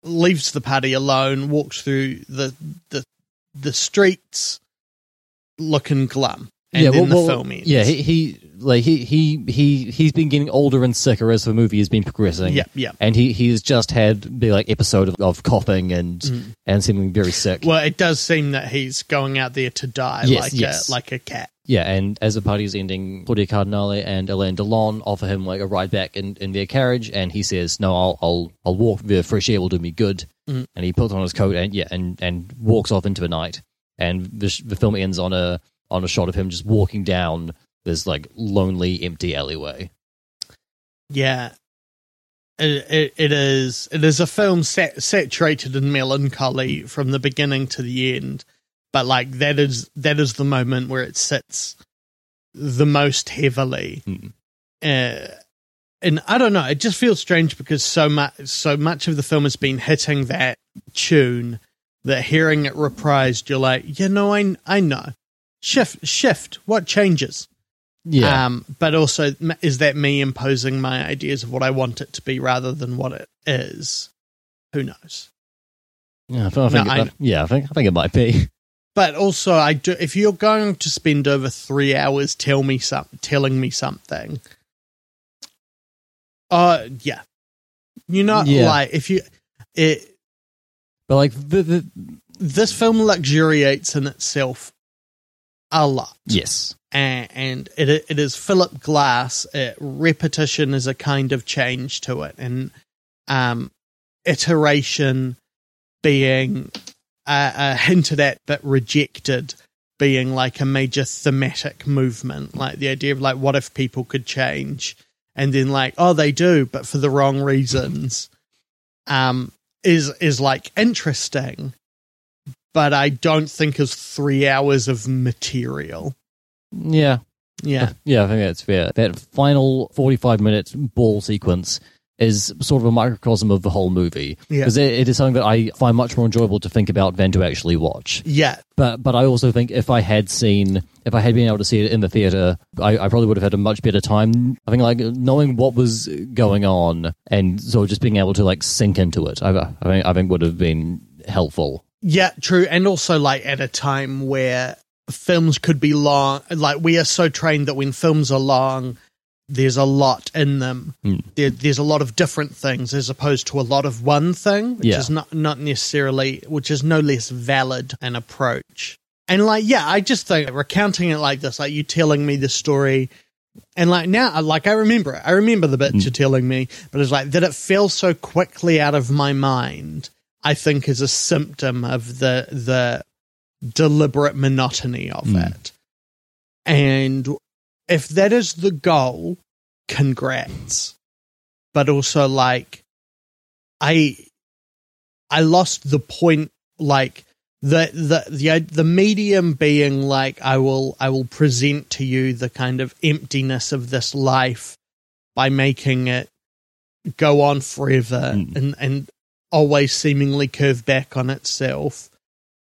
leaves the party alone, walks through the the the streets, looking glum, and yeah, well, the well, film ends. Yeah, he, he like he he he he's been getting older and sicker as the movie has been progressing. yeah, yeah. and he he's just had the like episode of, of coughing and Mm. and seeming very sick. Well, it does seem that he's going out there to die Yes, like yes. a like a cat. yeah, and as the party is ending, Claudia Cardinale and Alain Delon offer him like a ride back in, in their carriage, and he says, "No, I'll I'll I'll walk. The fresh air will do me good." Mhm. And he puts on his coat and yeah, and and walks off into the night. And the sh- the film ends on a on a shot of him just walking down this like lonely, empty alleyway. Yeah. It, it, it is it is a film sat, saturated in melancholy from the beginning to the end, but like that is that is the moment where it sits the most heavily. Mm. Uh, and I don't know, it just feels strange because so much so much of the film has been hitting that tune that hearing it reprised, you're like, you know, I I know, shift shift, what changes? Yeah, Um, but also, is that me imposing my ideas of what I want it to be rather than what it is? Who knows? yeah, I think, no, it- I- yeah, I think I think it might be. But also, I do. If you're going to spend over three hours tell me some, telling me something, uh, yeah, you're not Yeah. like if you it. But like the, the this film luxuriates in itself a lot. Yes. and, and it it is Philip Glass. Uh, repetition is a kind of change to it, and um, iteration being uh, uh, hinted at but rejected, being like a major thematic movement, like the idea of like what if people could change, and then like oh they do, but for the wrong reasons, um, is is like interesting. But I don't think is three hours of material. Yeah. Yeah. Yeah, I think that's fair. That final 45 minute ball sequence is sort of a microcosm of the whole movie. Yeah. Because it, it is something that I find much more enjoyable to think about than to actually watch. Yeah. But but I also think if I had seen, if I had been able to see it in the theater, I, I probably would have had a much better time. I think like knowing what was going on and sort of just being able to like sink into it, I, I think I think would have been helpful. Yeah, true. And also, like, at a time where films could be long, like, we are so trained that when films are long, there's a lot in them. Mm. There, there's a lot of different things as opposed to a lot of one thing, which Yeah. is not, not necessarily, which is no less valid an approach. And, like, yeah, I just think recounting it like this, like you telling me the story. And like now, like I remember it. I remember the bits you're telling me, but it's like that it fell so quickly out of my mind. I think is a symptom of the the deliberate monotony of it. And if that is the goal, congrats. But also like I I lost the point like the the the the medium being like I will I will present to you the kind of emptiness of this life by making it go on forever Mm. and and always seemingly curve back on itself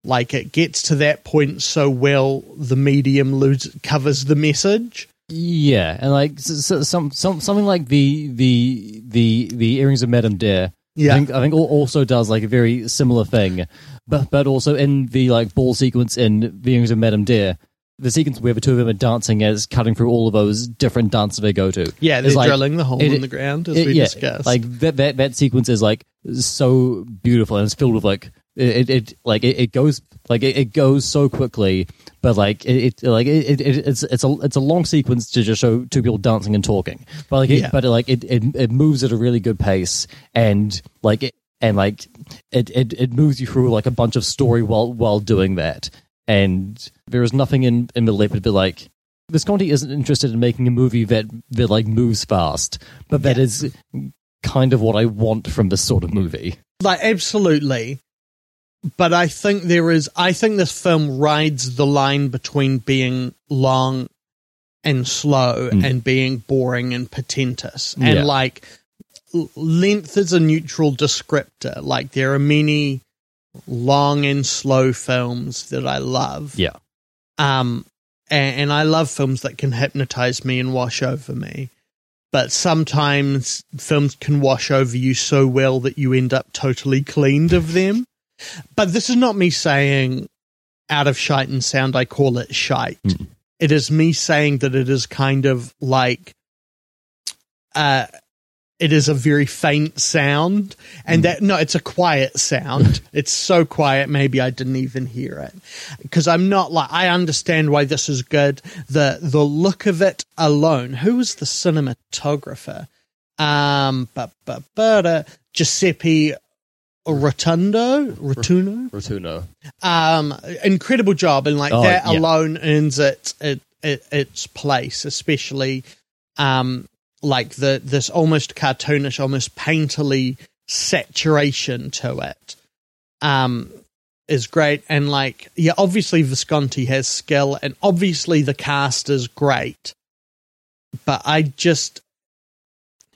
like it gets to that point so well the medium lose, covers the message Yeah, and like s s some some something like the the the the earrings of Madame de. Yeah. I think I think also does like a very similar thing, but but also in the like ball sequence in the earrings of Madame de, the sequence where the two of them are dancing is cutting through all of those different dances they go to. yeah they're like- drilling the hole it- in the ground as it- we yeah, discussed like that, that that sequence is like so beautiful and it's filled with like it, it, like it, it goes like it, it goes so quickly but like it, it like it, it it's it's a it's a long sequence to just show two people dancing and talking but like it, Yeah. but like it, it it moves at a really good pace and like it and like it, it it moves you through like a bunch of story while while doing that and there is nothing in in the lip but like Visconti isn't interested in making a movie that that like moves fast, but that is kind of what I want from this sort of movie. like absolutely but i think there is i think this film rides the line between being long and slow Mm. and being boring and pretentious and Yeah. like length is a neutral descriptor like there are many long and slow films that i love Yeah. um and, and i love films that can hypnotize me and wash over me but sometimes films can wash over you so well that you end up totally cleaned of them. But this is not me saying out of shite and sound, I call it shite. Mm. It is me saying that it is kind of like, uh, it is a very faint sound and that no it's a quiet sound. <laughs> It's so quiet maybe i didn't even hear it. Because i'm not like i understand why this is good. The the look of it alone who was the cinematographer? Um but but but uh, giuseppe rotundo rotunno Rotunno. um incredible job and like Oh, that yeah. alone earns it, it, it its place especially um like the this almost cartoonish almost painterly saturation to it um is great and like yeah obviously visconti has skill and obviously the cast is great but i just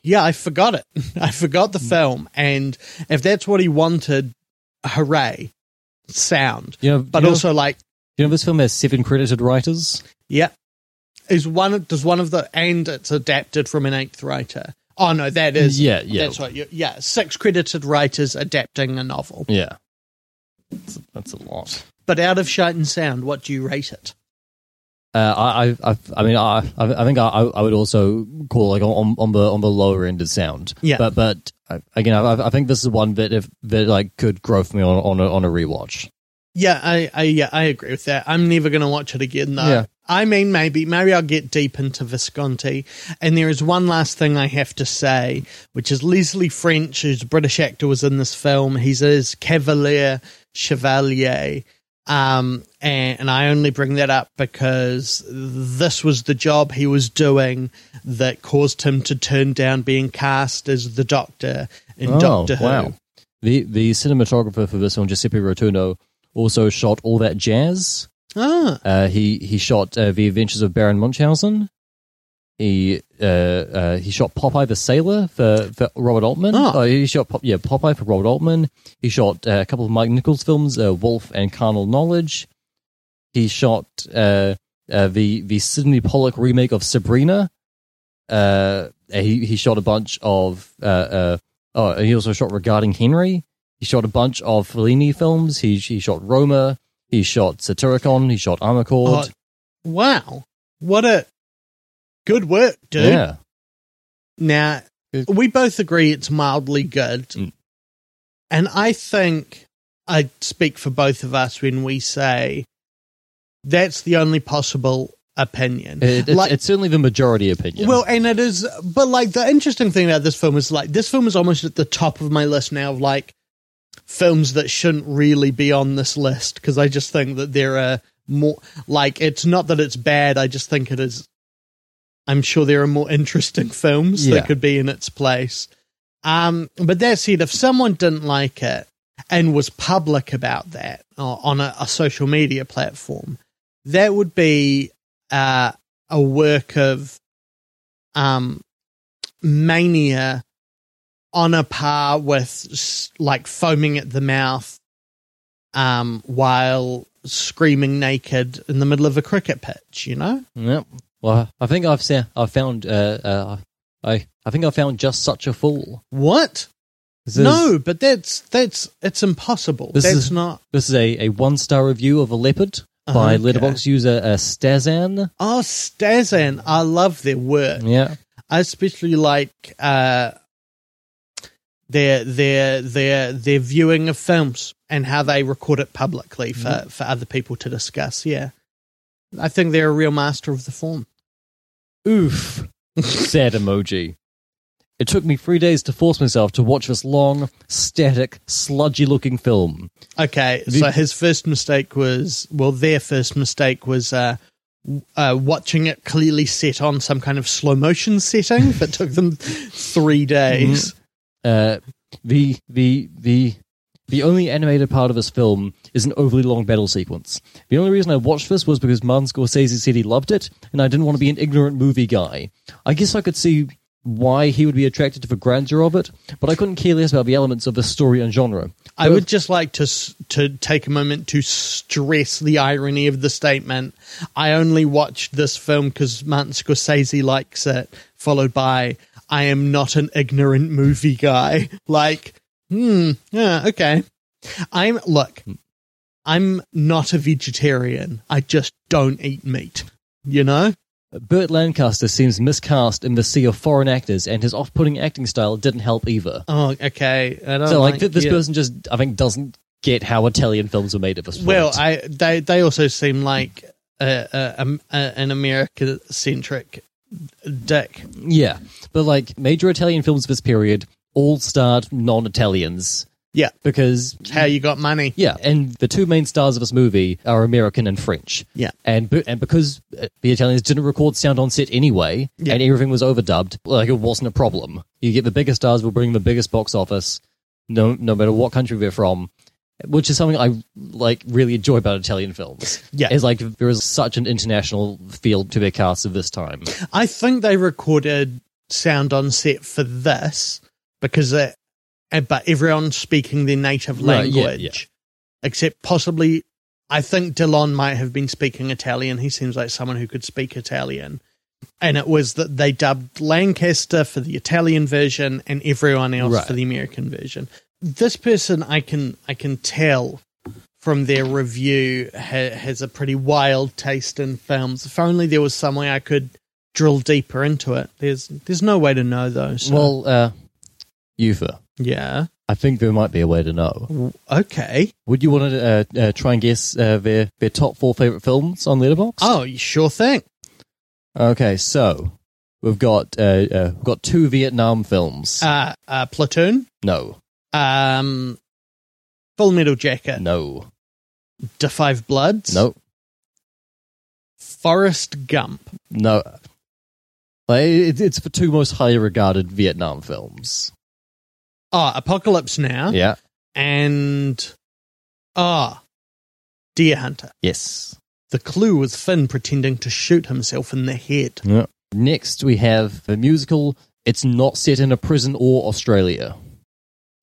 yeah i forgot it. <laughs> I forgot the hmm. film and if that's what he wanted hooray sound. You know, but you know, also like you know this film has seven credited writers. yeah. Is one does one of the and it's adapted from an eighth writer. Oh no that is Yeah, yeah. that's right you- yeah. Six credited writers adapting a novel. Yeah, that's, that's a lot. but out of shite and sound what do you rate it Uh, I, I, I, mean, I, I think I, I would also call like on, on the on the lower end of sound. Yeah. but but uh, again, I, I think this is one that if that like could grow for me on on a, on a rewatch. Yeah, I, I yeah, I agree with that. I'm never going to watch it again, though. Yeah. I mean, maybe, maybe I'll get deep into Visconti. And there is one last thing I have to say, which is Leslie French, who's a British actor, was in this film. He's as Cavaliere Chevalley. Um, and, and I only bring that up because this was the job he was doing that caused him to turn down being cast as the Doctor in Oh, Doctor Who. wow. The the cinematographer for this one, Giuseppe Rotunno, also shot all that jazz. Ah, Uh, he he shot uh, the Adventures of Baron Munchausen. He uh, uh, he shot Popeye the Sailor for, for Robert Altman. Oh. he shot Pop, yeah Popeye for Robert Altman. He shot uh, a couple of Mike Nichols films, uh, Wolf and Carnal Knowledge. He shot uh, uh, the the Sydney Pollack remake of Sabrina. Uh, he he shot a bunch of uh, uh, oh he also shot Regarding Henry. He shot a bunch of Fellini films. He he shot Roma. He shot Satyricon. He shot Amarcord. Oh, wow. What a good work, dude. yeah, Now, we both agree it's mildly good. Mm. And I think I speak for both of us when we say that's the only possible opinion. It- it's, Like- it's certainly the majority opinion. Well, and it is, but like the interesting thing about this film is like this film is almost at the top of my list now of like films that shouldn't really be on this list because I just think that there are more like it's not that it's bad. I just think it is. I'm sure there are more interesting films Yeah. that could be in its place. Um, but that said, if someone didn't like it and was public about that uh, on a, a social media platform, that would be uh, a work of um, mania on a par with like foaming at the mouth um, while screaming naked in the middle of a cricket pitch, you know? Yep. Well, I think I've sa- I've found uh, uh, I I think I found just such a fool. What? This no, but that's that's it's impossible. This that's is- not. this is a, a one star review of a leopard by Okay. Letterboxd user uh, Stazan. Oh, Stazan, I love their work. Yeah, I especially like uh, their their their their viewing of films and how they record it publicly for, Mm-hmm. for other people to discuss. Yeah, I think they're a real master of the form. Oof. Sad emoji. It took me three days to force myself to watch this long, static, sludgy looking film. Okay, The- so his first mistake was well, their first mistake was uh, uh, watching it clearly set on some kind of slow motion setting that took them <laughs> three days. Uh, the the the the only animated part of this film is an overly long battle sequence. The only reason I watched this was because Martin Scorsese said he loved it, and I didn't want to be an ignorant movie guy. I guess I could see why he would be attracted to the grandeur of it, but I couldn't care less about the elements of the story and genre. I would just like to to take a moment to stress the irony of the statement. I only watched this film because Martin Scorsese likes it, followed by I am not an ignorant movie guy. <laughs> Like, hmm, yeah, okay. I'm look. I'm not a vegetarian. I just don't eat meat. You know. Burt Lancaster seems miscast in the sea of foreign actors, and his off-putting acting style didn't help either. Oh, okay. I don't So, like, th- this yeah. person just, I think, doesn't get how Italian films are made at this point. Well, I they they also seem like a, a, a, an American centric dick. Yeah, but like major Italian films of this period all starred non-Italians Yeah, because it's how you got money. yeah, and the two main stars of this movie are American and French. Yeah. and be- and because uh, the Italians didn't record sound on set anyway, Yeah. and everything was overdubbed, like it wasn't a problem. You get the biggest stars will bring the biggest box office, no no matter what country they're from. Which is something I like really enjoy about Italian films. Yeah. is like there is such an international feel to their cast of this time. I think they recorded sound on set for this because uh, but everyone's speaking their native Right, yeah, language, yeah. except possibly. I think Delon might have been speaking Italian. He seems like someone who could speak Italian. And it was that they dubbed Lancaster for the Italian version and everyone else Right. for the American version. This person, I can I can tell from their review, ha- has a pretty wild taste in films. If only there was some way I could drill deeper into it. There's there's no way to know though. So. Well, uh, Eupha, yeah. I think there might be a way to know. Okay. Would you want to uh, uh, try and guess uh, their their top four favorite films on Letterboxd? Oh, you sure thing. Okay, so we've got uh, uh, we've got two Vietnam films. Uh, uh, Platoon. no, Um, Full Metal Jacket. no, Da Five Bloods. no, Forrest Gump. no. Like, it, it's the two most highly regarded Vietnam films. Oh, Apocalypse Now. Yeah. And ah, Deer Hunter. Yes. The clue was Finn pretending to shoot himself in the head. Yeah. Next, we have the musical. It's not set in a prison or Australia.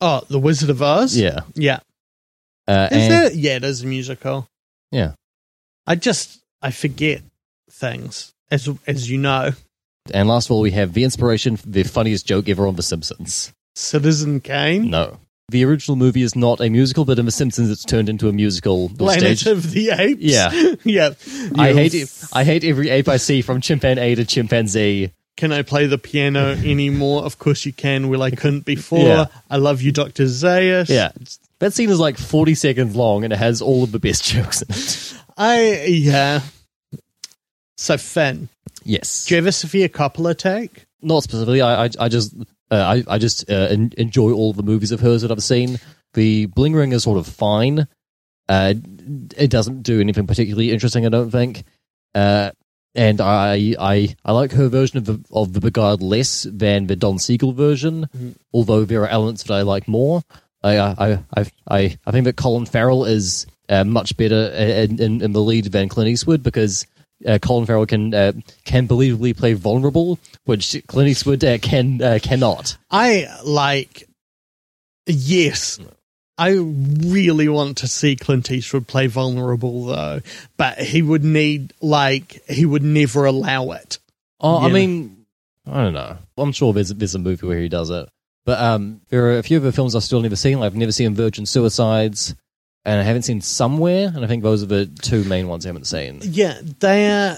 Oh, The Wizard of Oz. Yeah. yeah. Uh, Is and, there? Yeah, it is a musical. Yeah. I just I forget things as as you know. And last of all, we have the inspiration for the funniest joke ever on The Simpsons. Citizen Kane. No. The original movie is not a musical, but in The Simpsons, it's turned into a musical. Planet stage. of the Apes. Yeah. <laughs> yeah. I hate f-. I hate every ape I see, from chimpanzee to chimpanzee. Can I play the piano anymore? Of course you can. Well, I couldn't before. Yeah. I love you, Doctor Zaius. Yeah, that scene is like forty seconds long, and it has all of the best <laughs> jokes in it. I yeah. So Finn, Yes, do you have a Sofia Coppola take? not specifically. I, I, I just, uh, I, I just uh, en- enjoy all the movies of hers that I've seen. The Bling Ring is sort of fine. Uh, it doesn't do anything particularly interesting, I don't think. Uh, and I, I, I like her version of the of the Beguiled less than the Don Siegel version. Although there are elements that I like more. I, I, I, I, I think that Colin Farrell is uh, much better in, in, in the lead than Clint Eastwood because uh, Colin Farrell can uh, can believably play vulnerable, which Clint Eastwood uh, can uh, cannot. I like. Yes, I really want to see Clint Eastwood play vulnerable though, but he would need like he would never allow it. Oh, I mean, I don't know. I'm sure there's there's a movie where he does it, but um, there are a few of the films I've still never seen. I've never seen Virgin Suicides, and I haven't seen Somewhere, and I think those are the two main ones I haven't seen. Yeah, they are.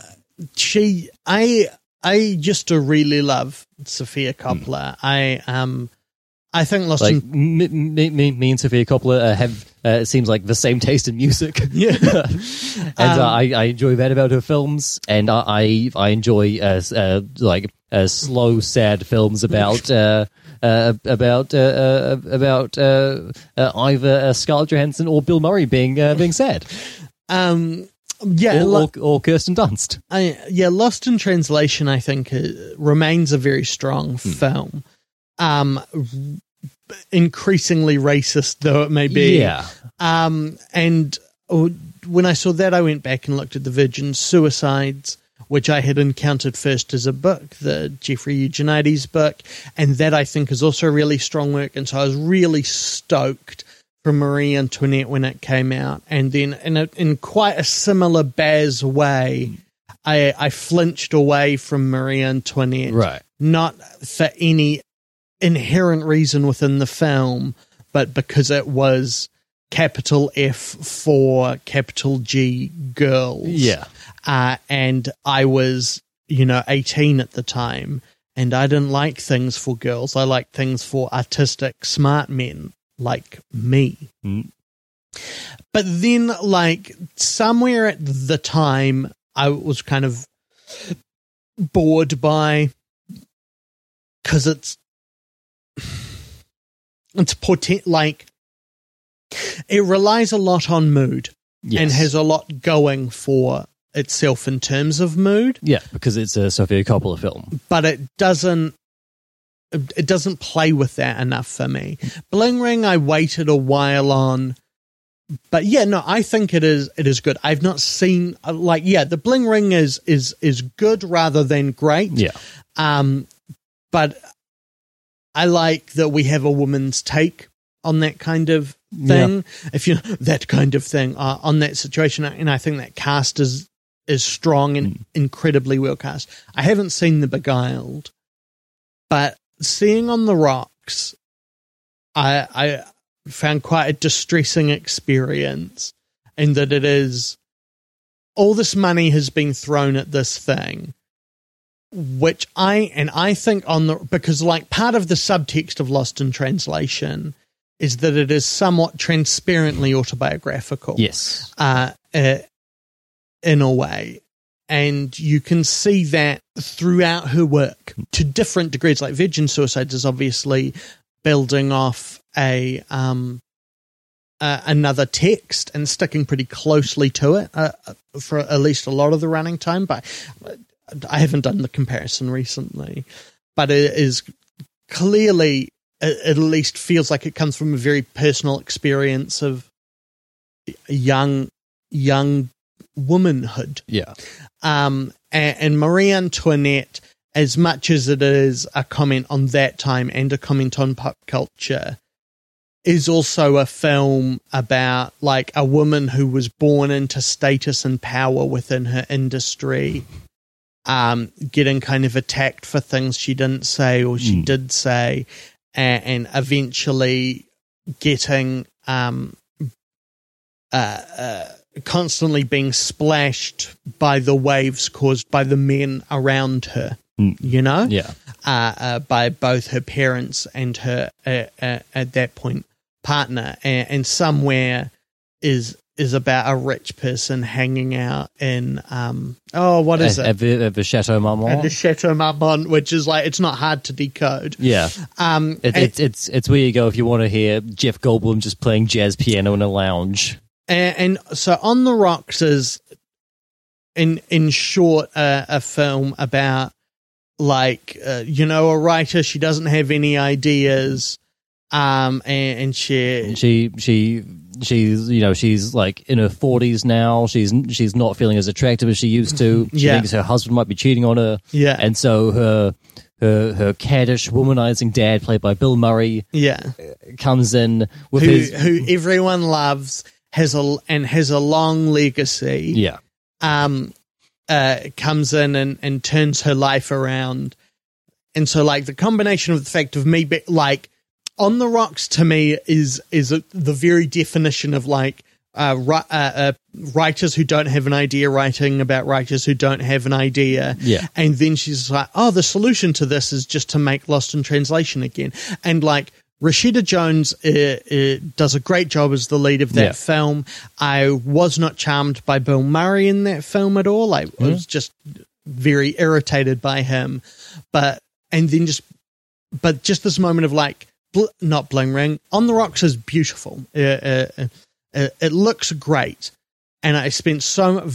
She, I, I just to really love Sofia Coppola. I um, I think Lost Like in me, me, me, and Sofia Coppola uh, have uh, it seems like the same taste in music. <laughs> yeah. <laughs> and Um, uh, I, I enjoy that about her films, and I I, I enjoy uh, uh, like uh, slow, sad films about <laughs> uh, uh, about uh, uh, about uh, uh, either uh, Scarlett Johansson or Bill Murray being uh, being sad, <laughs> um, yeah, or, lo- or, or Kirsten Dunst. I, yeah, Lost in Translation, I think, uh, remains a very strong film. Um, increasingly racist though it may be. Yeah, Um, and uh, when I saw that, I went back and looked at the Virgin Suicides, which I had encountered first as a book, the Jeffrey Eugenides book, and that I think is also a really strong work. And so I was really stoked for Marie Antoinette when it came out, and then in a, in quite a similar Baz way. I, I flinched away from Marie Antoinette right. not for any inherent reason within the film, but because it was capital F for capital G girls. Yeah, Uh, and I was, you know, 18 at the time, and I didn't like things for girls. I liked things for artistic, smart men like me. Mm. But then, like, somewhere at the time, I was kind of bored by because it's it's potent like it relies a lot on mood yes. and has a lot going for itself in terms of mood. Yeah because it's a Sofia Coppola film. but it doesn't it doesn't play with that enough for me. Bling ring i waited a while on. But yeah no i think it is it is good. I've not seen like yeah the bling ring is is is good rather than great. Yeah, um, but I like that we have a woman's take on that kind of thing. If you <laughs> that kind of thing uh, on that situation, and I think that cast is is strong and incredibly well cast. I haven't seen The Beguiled, but seeing on the rocks, I I found quite a distressing experience in that it is all this money has been thrown at this thing which I and I think on the because like part of the subtext of Lost in Translation is that it is somewhat transparently autobiographical Yes. uh, uh, in a way. And you can see that throughout her work to different degrees. Like Virgin Suicides is obviously building off a um, uh, another text and sticking pretty closely to it uh, for at least a lot of the running time. But I haven't done the comparison recently. But it is clearly, it at least feels like it comes from a very personal experience of young young womanhood. Yeah. Um, and, and Marie Antoinette, as much as it is a comment on that time and a comment on pop culture, is also a film about like a woman who was born into status and power within her industry, um, getting kind of attacked for things she didn't say or she Mm. did say, and, and eventually getting um, uh, uh, constantly being splashed by the waves caused by the men around her. Mm. You know, Yeah. uh, uh, by both her parents and her uh, uh, at that point partner, and, and somewhere is is about a rich person hanging out in um oh what is At, it at the, at the Chateau at Marmont. the Chateau Marmont, which is like it's not hard to decode. yeah. Um, It, and- it's it's it's where you go if you want to hear Jeff Goldblum just playing jazz piano in a lounge. And, and so on the rocks is in in short uh, a film about like uh, you know a writer she doesn't have any ideas um and, and she She she she's you know she's like in her forties now. She's she's not feeling as attractive as she used to. She Yeah. thinks her husband might be cheating on her, yeah and so her her her caddish womanizing dad, played by Bill Murray, yeah comes in with who his who everyone loves has a and has a long legacy yeah um, uh, comes in and, and turns her life around. And so, like, the combination of the fact of me, be, like, on the rocks to me is is a, the very definition of like uh, ri- uh, uh, writers who don't have an idea writing about writers who don't have an idea. Yeah. And then she's like, oh, the solution to this is just to make Lost in Translation again. And like, Rashida Jones uh, uh, does a great job as the lead of that Yeah. film. I was not charmed by Bill Murray in that film at all. I was just very irritated by him. But, and then just, but just this moment of like, bl- not bling ring, On the Rocks is beautiful. Uh, it looks great. And I spent so,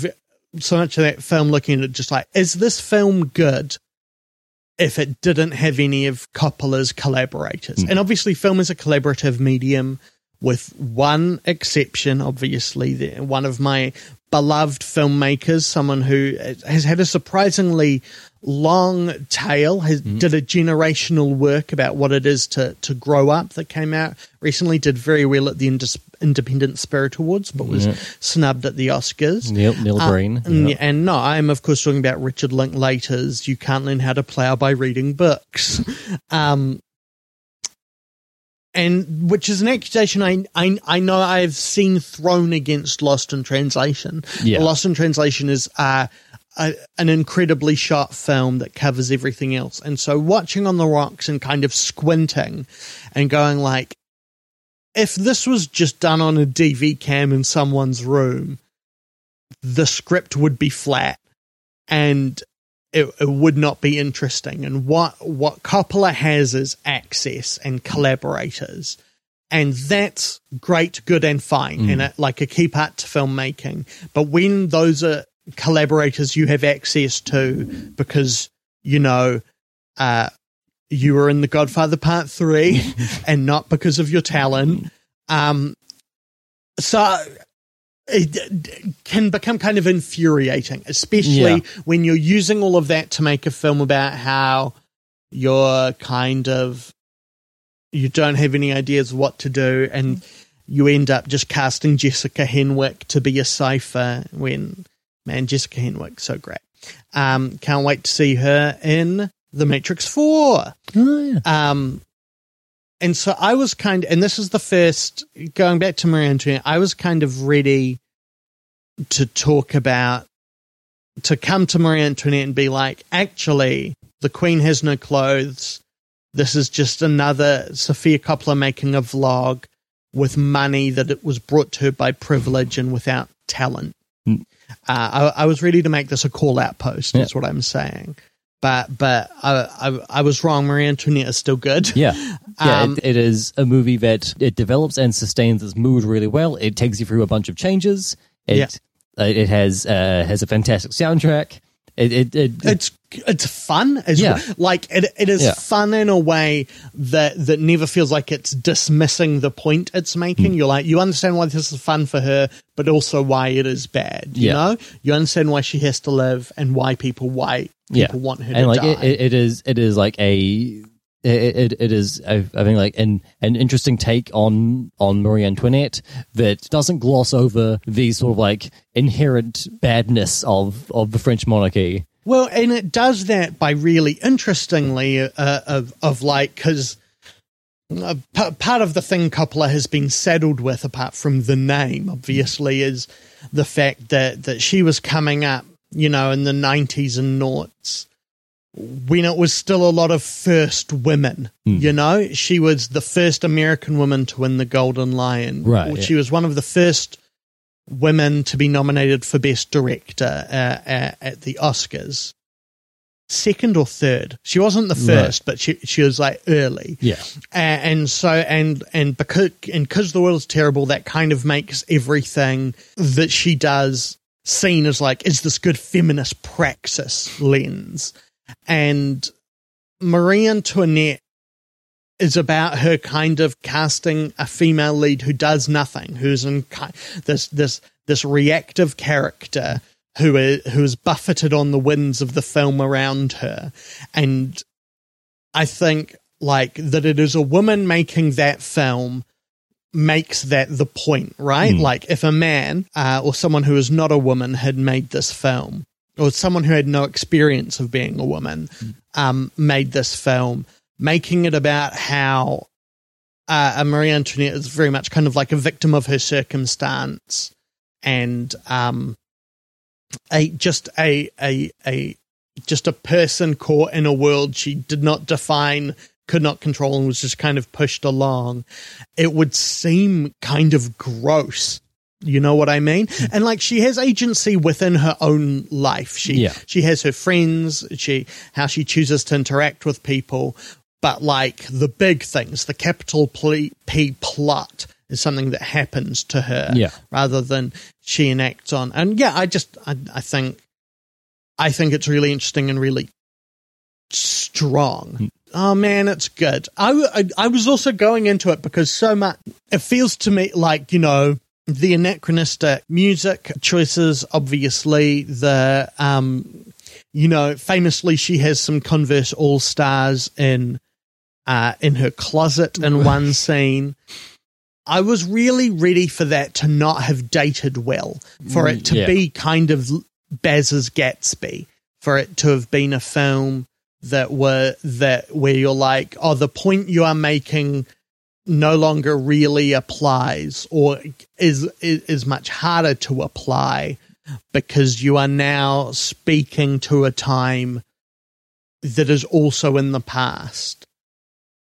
so much of that film looking at it just like, is this film good? If it didn't have any of Coppola's collaborators. And obviously, film is a collaborative medium, with one exception. Obviously, one of my beloved filmmakers, someone who has had a surprisingly long tail, has did a generational work about what it is to to grow up. That came out recently, did very well at the Indis- Independent Spirit Awards, but was snubbed at the Oscars. Neil Neil Uh, Breen. and, Yeah. and no, I'm of course talking about Richard Linklater's "You Can't Learn How to Plow by Reading Books," <laughs> um, and which is an accusation I, I I know I've seen thrown against Lost in Translation. Yeah. Lost in Translation is uh, a, an incredibly sharp film that covers everything else, and so watching on the rocks and kind of squinting and going like, if this was just done on a DV cam in someone's room the script would be flat and it, it would not be interesting. And what what Coppola has is access and collaborators. And that's great, good, and fine, and it, like a key part to filmmaking. But when those are collaborators you have access to because, you know, uh, you were in The Godfather Part 3 <laughs> and not because of your talent, um, so it can become kind of infuriating, especially Yeah. when you're using all of that to make a film about how you're kind of you don't have any ideas what to do and you end up just casting Jessica Henwick to be a cipher when man Jessica Henwick so great. Um can't wait to see her in The Matrix 4. Oh, yeah. Um, and so I was kind of, and this is the first, going back to Marie Antoinette, I was kind of ready to talk about, to come to Marie Antoinette and be like, actually, the Queen has no clothes. This is just another Sofia Coppola making a vlog. with money that it was brought to her by privilege and without talent. Mm. Uh, I, I was ready to make this a call out post. Yeah. That's what I'm saying. But but I, I I was wrong. Marie Antoinette is still good. Yeah, yeah. <laughs> Um, it, it is a movie that it develops and sustains its mood really well. It takes you through a bunch of changes. It Yeah. uh, it has uh, has a fantastic soundtrack. It it, it, it's it's fun as Yeah. well. Like it it is Yeah. fun in a way that that never feels like it's dismissing the point it's making. Hmm. You're like you understand why this is fun for her, but also why it is bad. You Yeah. know, you understand why she has to live and why people why yeah, people want her and to like die. it, it is it is like a. It, it, it is I, I think like an an interesting take on on Marie Antoinette that doesn't gloss over the sort of like inherent badness of of the French monarchy. Well, and it does that by really interestingly uh, of of like because uh, p- part of the thing Coppola has been saddled with, apart from the name, obviously, is the fact that that she was coming up, you know, in the nineties and noughts when it was still a lot of first women. You know, she was the first American woman to win the Golden Lion. Right, She was one of the first women to be nominated for Best Director uh, uh, at the Oscars. Second or third, she wasn't the Right. first, but she she was like early. Yeah, A- and so and and because and because the world is terrible, that kind of makes everything that she does seen as like is this good feminist praxis lens, and Marie Antoinette is about her kind of casting a female lead who does nothing, who's in this this this reactive character who is who is buffeted on the winds of the film around her, and I think like that it is a woman making that film makes that the point, right? Like if a man uh, or someone who is not a woman had made this film, or someone who had no experience of being a woman um, made this film, making it about how uh, Marie Antoinette is very much kind of like a victim of her circumstance and um, a just a a a just a person caught in a world she did not define, could not control, and was just kind of pushed along. It would seem kind of gross. You know what I mean? Hmm. And like she has agency within her own life. She Yeah. she has her friends, she how she chooses to interact with people, but like the big things, the capital P, P plot is something that happens to her Yeah. rather than she enacts on. And yeah, I just I, I think I think it's really interesting and really strong. Hmm. Oh man, it's good. I I was also going into it because so much it feels to me like you know the anachronistic music choices. Obviously, the um, you know, famously she has some Converse All Stars in uh in her closet in <laughs> one scene. I was really ready for that to not have dated well, for it to Yeah. be kind of Baz's Gatsby, for it to have been a film that were that where you're like, oh, the point you are making no longer really applies, or is is, much harder to apply because you are now speaking to a time that is also in the past.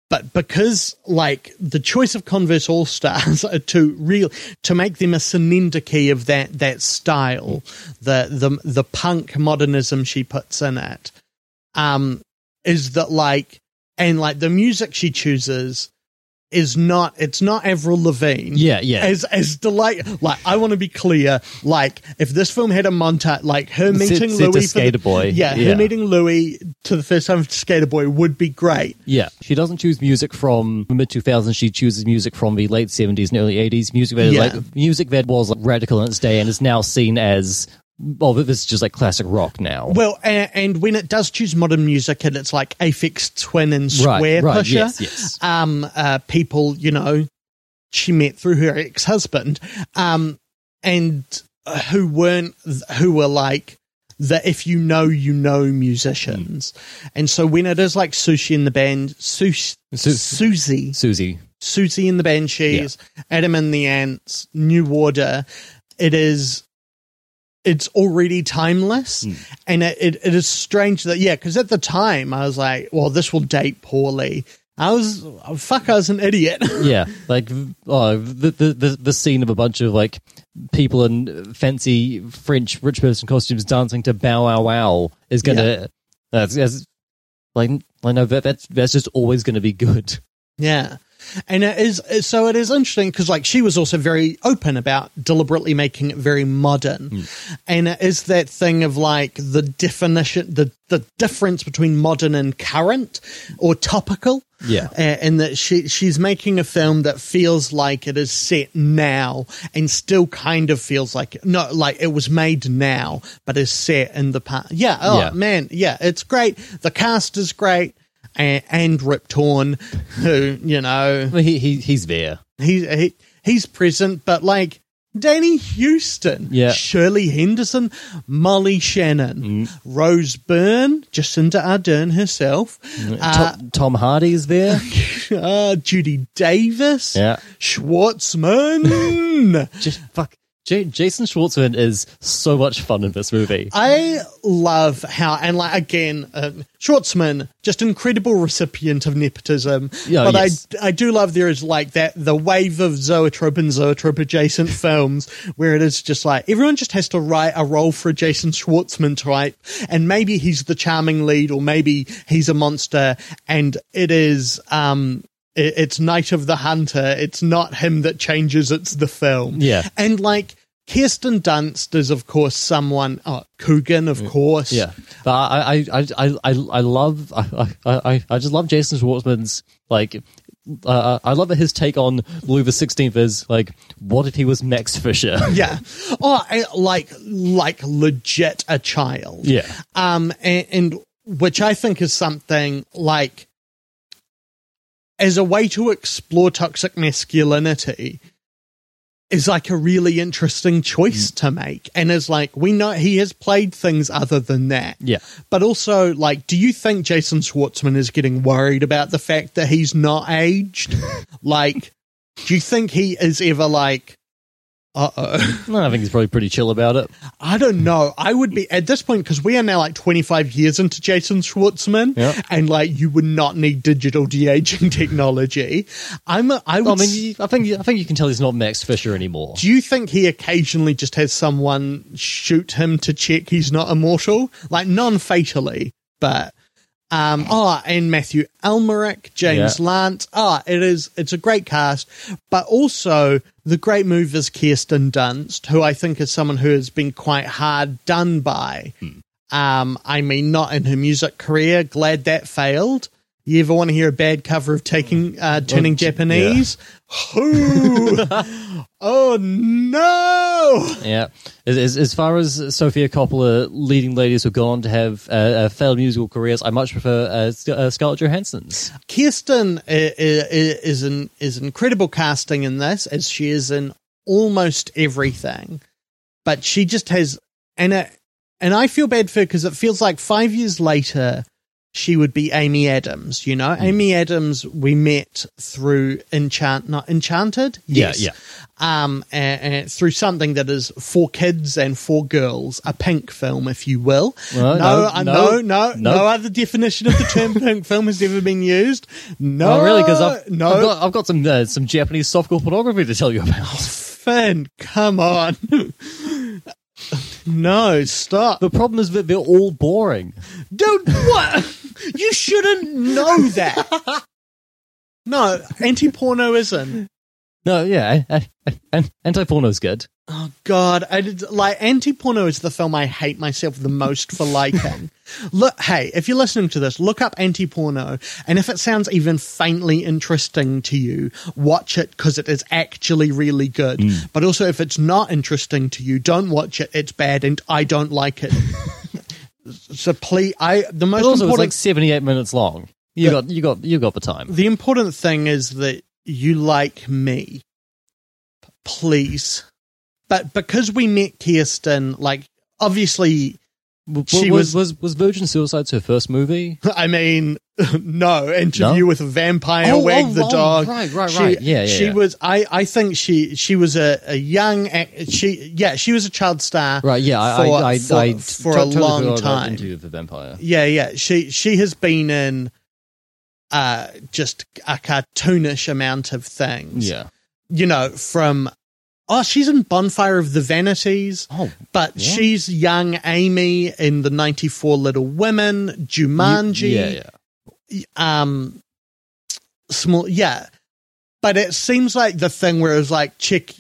But because like the choice of Converse All Stars <laughs> to real to make them a synecdoche of that that style, the the the punk modernism she puts in it, um, is that like and like the music she chooses is not it's not Avril Lavigne. Yeah, yeah. As as delight like I want to be clear, like if this film had a montage like her meeting set Louis for Skater the, Boy. Yeah, Yeah. her meeting Louis to the first time for Skater Boy would be great. Yeah, she doesn't choose music from the mid 2000s. She chooses music from the late 70s and early 80s. Music that, Yeah. like music that was like, radical in its day and is now seen as well. This is just like classic rock now. Well, and, and when it does choose modern music and it's like Aphex Twin and Right, Square right, Pusher, yes, yes. um, uh, people, you know, she met through her ex husband, um, and who weren't, who were like the if you know, you know musicians. And so when it is like Sushi in the band, Sus- Su- Susie, Susie. Siouxsie and the Banshees, Adam and the Ants, New Order. It is. It's already timeless, hmm. and it, it, it is strange that yeah, because at the time I was like, well, this will date poorly I was oh, fuck. I was an idiot. <laughs> yeah, like oh, the, the the the scene of a bunch of like people in fancy French rich person costumes dancing to Bow Wow Wow is gonna. Yeah. That's, that's like I know that that's that's just always gonna be good. Yeah. And it is so it is interesting because like she was also very open about deliberately making it very modern. Hmm. And it is that thing of like the definition the the difference between modern and current or topical. Yeah. And that she she's making a film that feels like it is set now and still kind of feels like no like it was made now but is set in the past. Yeah, oh Yeah. man, yeah, it's great. The cast is great. And, and Rip Torn, who you know Well, he, he he's there. he's he, he's present, but like Danny Huston, Yeah. Shirley Henderson, Molly Shannon, Rose Byrne, Asia Argento herself, uh, Tom, Tom is there. <laughs> uh, Judy Davis, Yeah. Schwartzman. <laughs> just fuck. J- Jason Schwartzman is so much fun in this movie. I love how, and like again, um, Schwartzman, just incredible recipient of nepotism. Yeah, but yes. I, I do love there is like that the wave of zoetrope and zoetrope adjacent <laughs> films where it is just like everyone just has to write a role for a Jason Schwartzman type, and maybe he's the charming lead, or maybe he's a monster, and it is um. It- It's Night of the Hunter. It's not him that changes. It's the film. Yeah. And like Kirsten Dunst is, of course, someone. Oh, Coogan, of course. Yeah, but I I I I I, love I, I I just love Jason Schwartzman's like. Uh, I love that his take on Louis the Sixteenth is like, what if he was Max Fisher? <laughs> Yeah. Oh, I, like like legit a child. Yeah. Um, and, and which I think is something like as a way to explore toxic masculinity is like a really interesting choice mm. to make. And is like we know he has played things other than that. Yeah. but also like do you think jason schwartzman is getting worried about the fact that he's not aged? <laughs> Like do you think he is ever like uh-oh <laughs> No, I think he's probably pretty chill about it. I don't know. I would be at this point because we are now like 25 years into Jason Schwartzman, Yeah. and like you would not need digital de aging <laughs> technology. I'm. A, I would. I mean, you- I think I think you can tell he's not Max Fisher anymore. do you think he occasionally just has someone shoot him to check he's not immortal, like non-fatally, but. Um, oh, and Mathieu Amalric, James Yeah. Lance. Ah, it is. It's a great cast, but also the great move is Kirsten Dunst, who I think is someone who has been quite hard done by. Um, I mean, not in her music career. Glad that failed. You ever want to hear a bad cover of taking uh, turning Japanese? Who? <laughs> oh no! Yeah. As, as, as far as Sofia Coppola leading ladies who've gone on to have uh, uh, failed musical careers, I much prefer uh, uh, Scarlett Johansson's. Kirsten i- i- i- is an is incredible casting in this, as she is in almost everything. But she just has, and it, and I feel bad for her because it feels like five years later she would be Amy Adams. You know, Amy Adams we met through Enchant, not Enchanted. Yes. yeah. Um, and, and through something that is for kids and for girls, a pink film, if you will. Well, no, no, uh, no, no, no, no, other definition of the term <laughs> pink film has ever been used. No, Oh, really? Because I've, no, I've got, I've got some uh, some Japanese softcore pornography to tell you about. Finn, come on. <laughs> no, stop. The problem is that they're all boring. Don't what? <laughs> You shouldn't know that. No, anti-porno isn't. No, yeah, anti porno is good. Oh God, I did, like anti-porno is the film I hate myself the most for liking. <laughs> look, hey, if you're listening to this, look up anti-porno, and if it sounds even faintly interesting to you, watch it because it is actually really good. Mm. But also, if it's not interesting to you, don't watch it. It's bad, and I don't like it. <laughs> so please, I the most But also, it's important like seventy-eight minutes long. You got, you got, you got the time. the important thing is that you like me. Please. But because we met Kirsten, like, obviously, She was, was- was was Virgin Suicides her first movie? <laughs> I mean, <laughs> no, interview No? with a vampire, Oh, wag oh, the oh, dog. right, right, She- right. Yeah, yeah, She yeah. was, I, I think she, she was a, a young, she, yeah, she was a child star. Right, yeah, I, For- I, I, for- I for to- a long time. Interview with the Vampire. Yeah, yeah. She, she has been in uh, just a cartoonish amount of things. Yeah. You know, from oh, she's in Bonfire of the Vanities. Oh, But she's young Amy in the 94 Little Women, Jumanji. Yeah, yeah. Um, small, yeah. But it seems like the thing where it was like, check,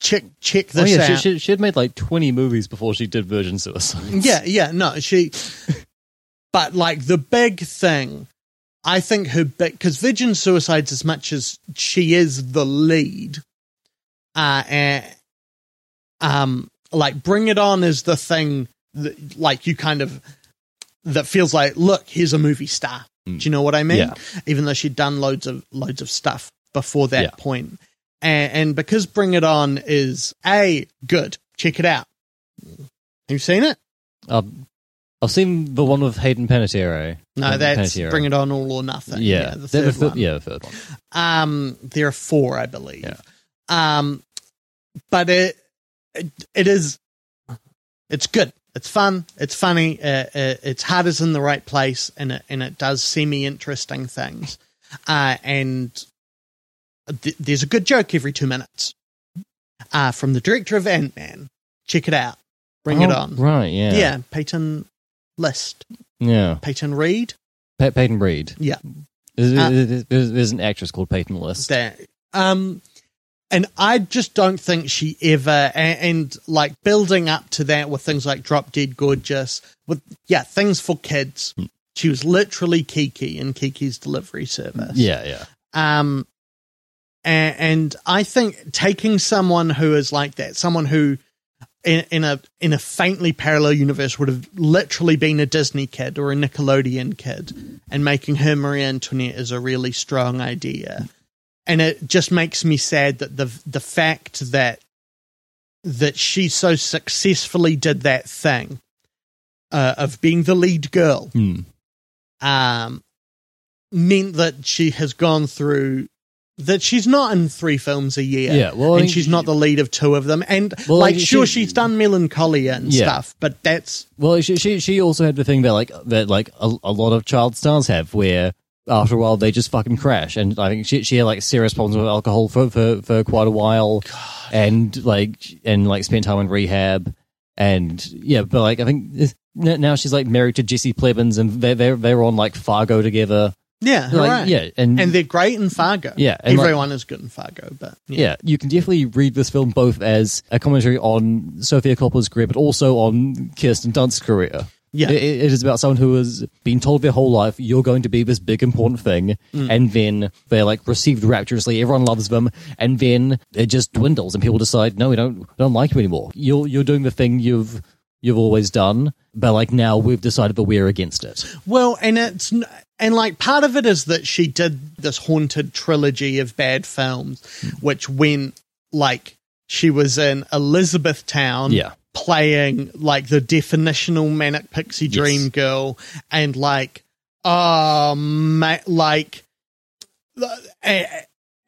check, check Oh, this yeah. She, out. she, she had made like 20 movies before she did Virgin Suicide. yeah, yeah, no, she, <laughs> but like the big thing, I think her big, because Virgin Suicides, as much as she is the lead, uh, and, um, like Bring It On is the thing that, like, you kind of, that feels like, look, here's a movie star. Do you know what I mean? Yeah. Even though she'd done loads of loads of stuff before that Yeah. point. And, and because Bring It On is a good, check it out. Have you seen it? Uh, I've seen the one with Hayden Panettiere. No, Hayden that's Panettiere. Bring It On All or Nothing. Yeah, the The- third the, one. yeah, the third one. Um, there are four, I believe. Yeah. Um, but it, it it is it's good. It's fun. It's funny. Uh, uh, its heart is in the right place, and it and it does semi interesting things. Uh, and th- there's a good joke every two minutes. Uh, from the director of Ant Man. Check it out. Bring it Oh, on. Right, yeah. Yeah, Peyton List. Yeah. Peyton Reed. Pa- Peyton Reed. Yeah. There's, Uh, there's, there's- there's an actress called Peyton List. that um and i just don't think she ever and, and like building up to that with things like drop dead gorgeous with yeah things for kids Hmm. she was literally kiki in kiki's delivery service yeah, yeah. um and, and i think taking someone who is like that someone who in, in a in a faintly parallel universe would have literally been a Disney kid or a Nickelodeon kid, and making her Marie Antoinette is a really strong idea, and it just makes me sad that the the fact that that she so successfully did that thing uh, of being the lead girl Hmm. um, meant that she has gone through that she's not in three films a year. Yeah, well, and she's not the lead of two of them. And Well, like, she- sure, she's done Melancholia and Yeah. stuff, but that's Well, she, she she also had the thing that like that like a, a lot of child stars have, where after a while they just fucking crash. And I think she she had like serious problems with alcohol for for, for quite a while, and like and like spent time in rehab. And yeah, but like I think now she's like married to Jesse Plemons, and they they they're on like Fargo together. yeah, Like, right. yeah, and and they're great in Fargo. Yeah, and like- everyone is good in Fargo, but yeah. yeah, you can definitely read this film both as a commentary on Sofia Coppola's career, but also on Kirsten Dunst's career. Yeah. It- it is about someone who has been told their whole life, you're going to be this big important thing, Mm. and then they're like received rapturously, everyone loves them, and then it just dwindles, and people decide, no, we don't, we don't like you anymore. You're you're doing the thing you've you've always done, but like now we've decided that we're against it. Well, and it's and like part of it is that she did this haunted trilogy of bad films, which went like she was in Elizabethtown, Yeah. Playing like the definitional manic pixie Yes. dream girl, and like oh ma- like. eh,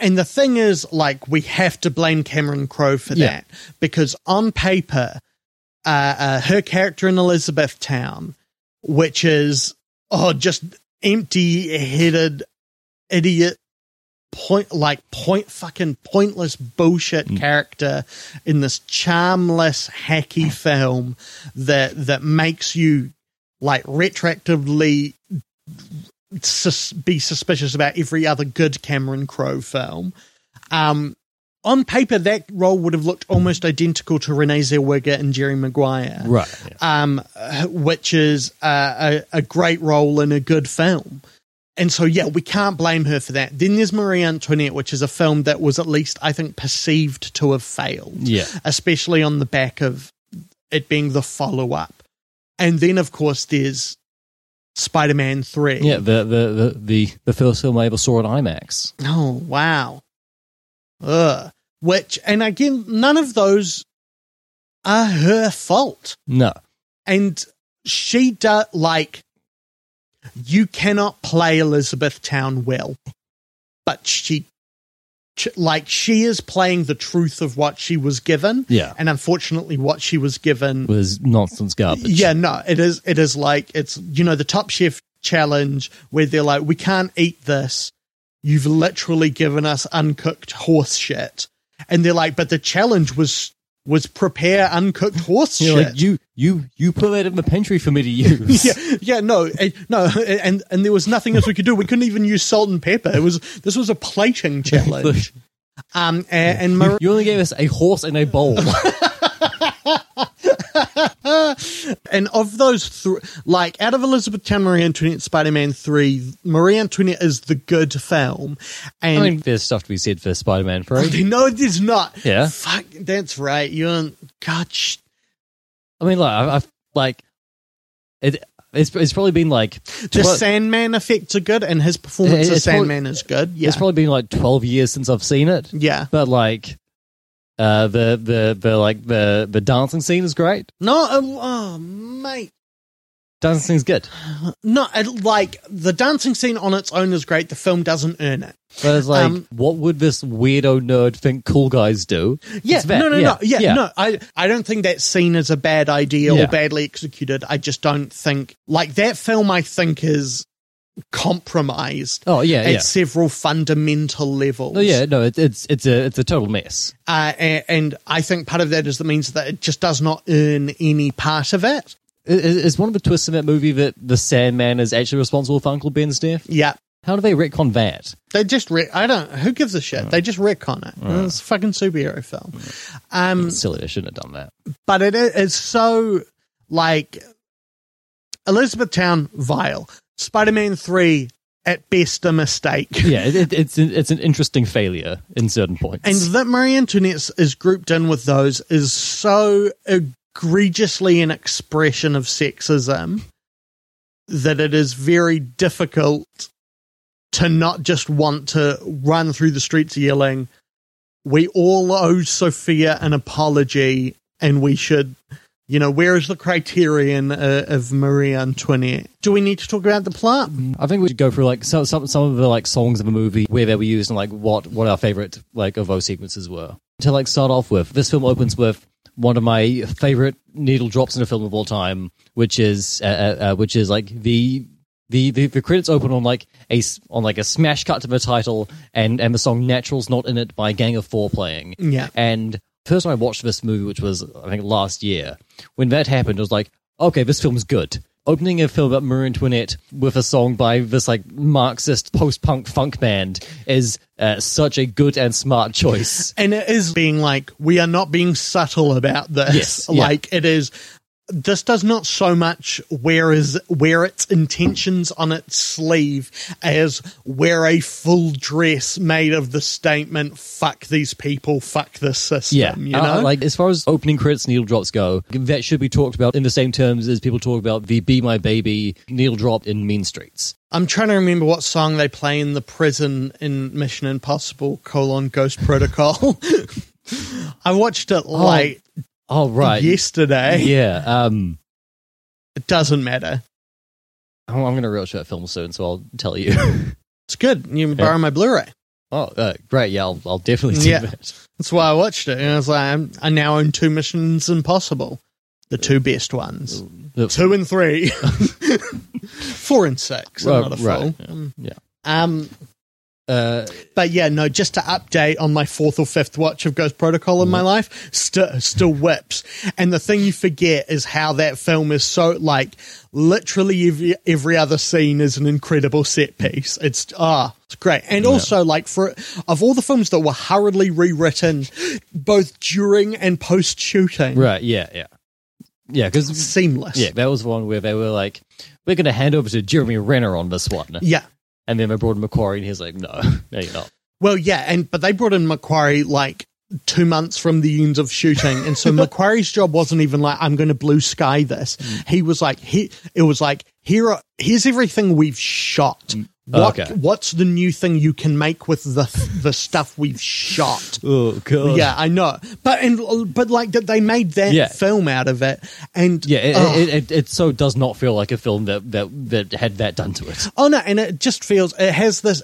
And the thing is, like, we have to blame Cameron Crowe for Yeah. that because on paper, uh, uh, her character in Elizabethtown, which is oh, just empty-headed idiot, point like point fucking pointless bullshit character in this charmless hacky film that that makes you like retroactively sus- be suspicious about every other good Cameron Crowe film. Um, on paper, that role would have looked almost identical to Renee Zellweger and Jerry Maguire, Right. um, uh, which is uh, a, a great role in a good film. And so, yeah, we can't blame her for that. Then there's Marie Antoinette, which is a film that was at least, I think, perceived to have failed Yeah. especially on the back of it being the follow up. And then, of course, there's Spider Man 3. Yeah, the, the, the, the, the first film I ever saw at IMAX. Oh, wow. Ugh. Which, and again, none of those are her fault. No. And she does, like, you cannot play Elizabethtown well, but she, ch- like, she is playing the truth of what she was given. Yeah. And unfortunately, what she was given was nonsense garbage. Yeah, no, it is. It is like it's you know the Top Chef challenge where they're like, we can't eat this. You've literally given us uncooked horse shit. And they're like, but the challenge was was prepare uncooked horse You're shit. like you you you put that in the pantry for me to use. <laughs> yeah, yeah, no, eh, no, and and there was nothing else we could do. We couldn't even use salt and pepper. It was this was a plating challenge. Um, and, and Mar- You only gave us a horse and a bowl. <laughs> <laughs> <laughs> and of those three, like out of Elizabethtown, Marie Antoinette, Spider Man three, Marie Antoinette is the good film. And I mean, there's stuff to be said for Spider-Man 3. no, there's not. Yeah. fuck, that's right. You're God. Sh- I mean, like, I've, I've like, it, it's, it's probably been like, the tw- Sandman effects are good, and his performance as probably- Sandman is good. Yeah, it's probably been like 12 years since I've seen it. yeah. But like, uh, the, the, the, like, the, the dancing scene is great. No, uh, oh, mate. Dancing scene's good. No, like the dancing scene on its own is great. The film doesn't earn it. But it's like, Um, what would this weirdo nerd think cool guys do? Yeah, no, no, yeah, no, yeah, yeah. no. I, I don't think that scene is a bad idea Yeah. or badly executed. I just don't think like that film. I think is compromised Oh, yeah, at yeah. several fundamental levels. Oh yeah, no, it, it's it's a it's a total mess. uh, and, and I think part of that is that means that it just does not earn any part of it. Is, one of the twists in that movie that the Sandman is actually responsible for Uncle Ben's death? Yeah, How do they retcon that? they just re- I don't. Who gives a shit? They just retcon it. It's a fucking superhero film. Um, Silly, I shouldn't have done that. but it is so like Elizabethtown vile. Spider-Man three at best a mistake. Yeah, it, it, it's it's an interesting failure in certain points. And that Marie Antoinette is grouped in with those is so egregiously an expression of sexism that it is very difficult to not just want to run through the streets yelling, We all owe Sofia an apology and we should. You know, where is the criterion uh, of Marie Antoinette? Do we need to talk about the plot? I think we should go through like some some some of the like songs of a movie where they were used and like what what our favorite like of those sequences were. To like start off with, this film opens with one of my favorite needle drops in a film of all time, which is uh, uh, uh, which is like the. The, the, the credits open on like a on like a smash cut to the title and and the song "Natural's Not in It" by Gang of Four playing. Yeah. And first time I watched this movie, which was I think last year, when that happened, I was like, okay, this film's good. Opening a film about Marie Antoinette with a song by this like Marxist post-punk funk band is uh, such a good and smart choice. <laughs> and it is being like we are not being subtle about this Yes, yeah. like it is this does not so much wear is wear its intentions on its sleeve as wear a full dress made of the statement fuck these people fuck this system Yeah, you Uh, know like as far as opening credits needle drops go, that should be talked about in the same terms as people talk about the "Be My Baby" needle drop in Mean Streets. i'm trying to remember what song they play in the prison in mission impossible colon ghost protocol. <laughs> I watched it like Oh right, yesterday yeah. Um, it doesn't matter I'm, I'm going to rewatch that film soon, so I'll tell you. <laughs> it's good you can borrow my blu-ray oh, uh, great! Yeah, I'll, I'll definitely do Yeah. that. That's why I watched it. And I was like, I'm, now own two Missions Impossible, the two best ones, two and three, <laughs> four and six. Right, not a right. Um, Yeah. Um, Uh, but yeah, no. Just to update on my fourth or fifth watch of Ghost Protocol in my Mm-hmm. life, st- still whips. And the thing you forget is how that film is so like literally every, every other scene is an incredible set piece. It's ah, it's great. And also like for of all the films that were hurriedly rewritten, both during and post shooting, right? Yeah, yeah, yeah. Because seamless. yeah, that was one where they were like, "We're going to hand over to Jeremy Renner on this one," yeah. And then they brought in McQuarrie, and he's like, "No, <laughs> no, you're not." Well, yeah, and but they brought in McQuarrie like two months from the end of shooting, and so <laughs> McQuarrie's job wasn't even like I'm going to blue sky this. Mm. He was like he. It was like here are here's everything we've shot. Mm. What Okay. what's the new thing you can make with the the stuff we've shot? <laughs> Oh god. Yeah, I know, but and but like that they made that Yeah. film out of it, and Yeah, it, Ugh. it, it, it so does not feel like a film that, that that had that done to it. Oh no, and it just feels it has this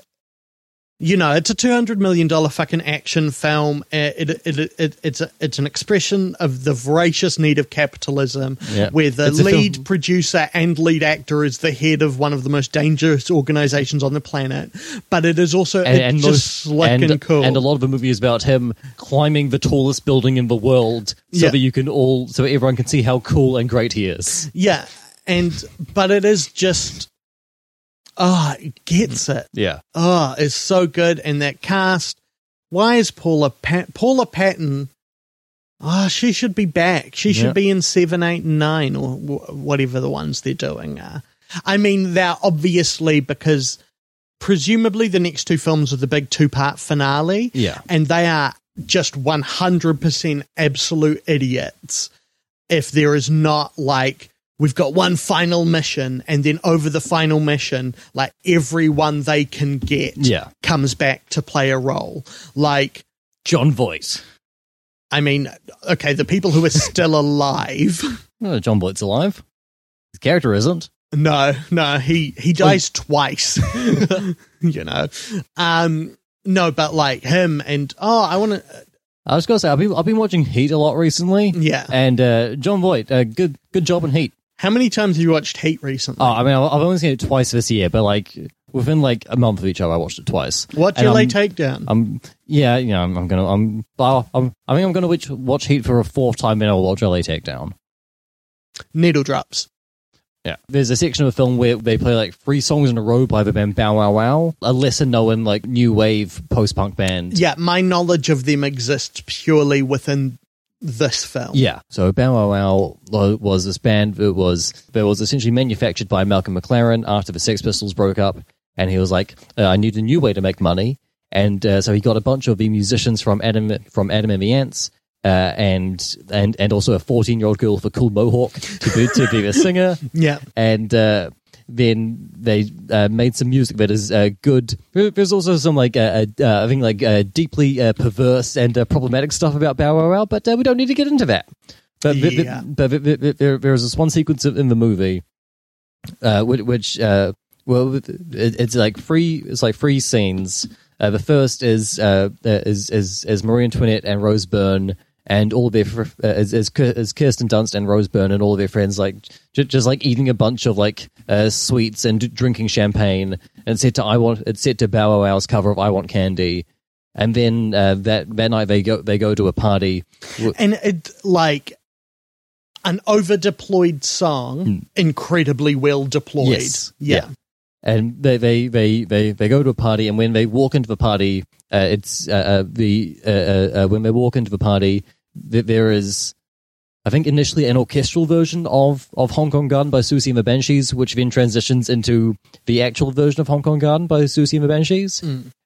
you know, it's a two hundred million dollar fucking action film. It, it, it, it it's a, it's an expression of the voracious need of capitalism, Yeah. where the It's lead producer and lead actor is the head of one of the most dangerous organizations on the planet. But it is also And, it's and just most slick and, and, cool. and a lot of the movie is about him climbing the tallest building in the world, so Yeah. that you can all, so everyone can see how cool and great he is. yeah, and but it is just ah, it gets mm-hmm. it. Yeah, Oh, it's so good. And that cast. Why is Paula Pat- Paula Patton? Oh, she should be back. She should be in seven, eight, and nine, or wh- whatever the ones they're doing are. I mean, they're obviously because presumably the next two films are the big two part finale. Yeah. And they are just 100% absolute idiots if there is not like we've got one final mission and then over the final mission like everyone they can get Yeah. comes back to play a role like Jon Voight. i mean okay the people who are still <laughs> alive Oh, Jon Voight's alive. His character isn't. no no he he dies twice <laughs> you know um no but like him and oh i want to I was gonna say I've been I've been watching Heat a lot recently. yeah And uh, Jon Voight, uh, good good job in Heat. How many times have you watched heat recently Oh, I mean, I've only seen it twice this year, but like within like a month of each other, I watched it twice. what's And your I'm- late takedown Um, yeah, you know, I'm, I'm gonna, I'm, I'm, I think I'm gonna watch, watch Heat for a fourth time, and I'll watch LA Takedown. needle drops Yeah, there's a section of the film where they play like three songs in a row by the band Bow Wow Wow, a lesser known like new wave post punk band. yeah my knowledge of them exists purely within this film Yeah. So Bow Wow Wow was this band that was that was essentially manufactured by Malcolm McLaren after the Sex Pistols broke up, and he was like, uh, "I need a new way to make money," and uh, so he got a bunch of the musicians from Adam from Adam and the Ants. Uh, and and and also a fourteen year old girl with a cool mohawk to be to be a singer, <laughs> yeah and uh, then they uh, made some music that is uh, good. There's also some like uh, uh, I think like uh, deeply uh, perverse and uh, problematic stuff about Bow Wow but uh, we don't need to get into that. But, Yeah. but, but, but- but there, there's this one sequence in the movie, uh, which, uh, well, it, it's like three. It's like three scenes. Uh, the first is uh, uh, is is is Marie Antoinette and Rose Byrne and all of their fr- uh, is, is, Ki- Kirsten Dunst and Rose Byrne and all of their friends like j- just like eating a bunch of like uh, sweets and d- drinking champagne and said to I want it's set to Bow Wow Wow's cover of I Want Candy. And then uh, that that night they go they go to a party. and it like an over deployed song incredibly well deployed. Yes. yeah. Yeah. and they they, they, they they go to a party and when they walk into the party uh, it's uh, uh, the uh, uh, when they walk into the party th- there is I think initially an orchestral version of, of Hong Kong Garden by Siouxsie and the Banshees, which then transitions into the actual version of Hong Kong Garden by Siouxsie and the Banshees.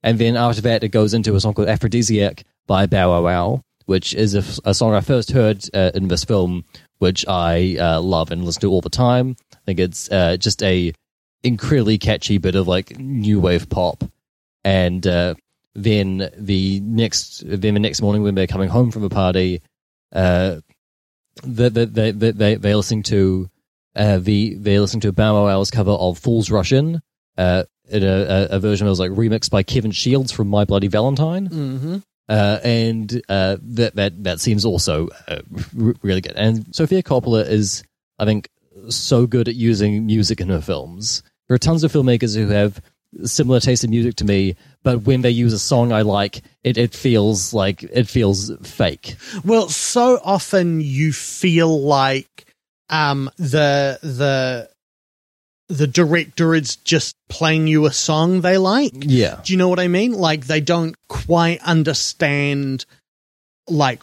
And then after that, it goes into a song called Aphrodisiac by Bow Wow Wow, which is a song I first heard uh, in this film, which I uh, love and listen to all the time. I think it's uh, just a incredibly catchy bit of like new wave pop. And uh, then the next, then the next morning when they're coming home from a party, uh, they they they they, they they're listening to uh, the they're listening to Bow Wow Wow's cover of Fools Rush In, uh, in a, a, a version that was like remixed by Kevin Shields from My Bloody Valentine. Mm-hmm. Uh, and uh, that that that seems also uh, really good. And Sofia Coppola is, I think, so good at using music in her films. There are tons of filmmakers who have similar taste in music to me, but when they use a song I like, it, it feels like it feels fake. Well, so often you feel like um, the the the director is just playing you a song they like. Yeah, Do you know what I mean? Like they don't quite understand like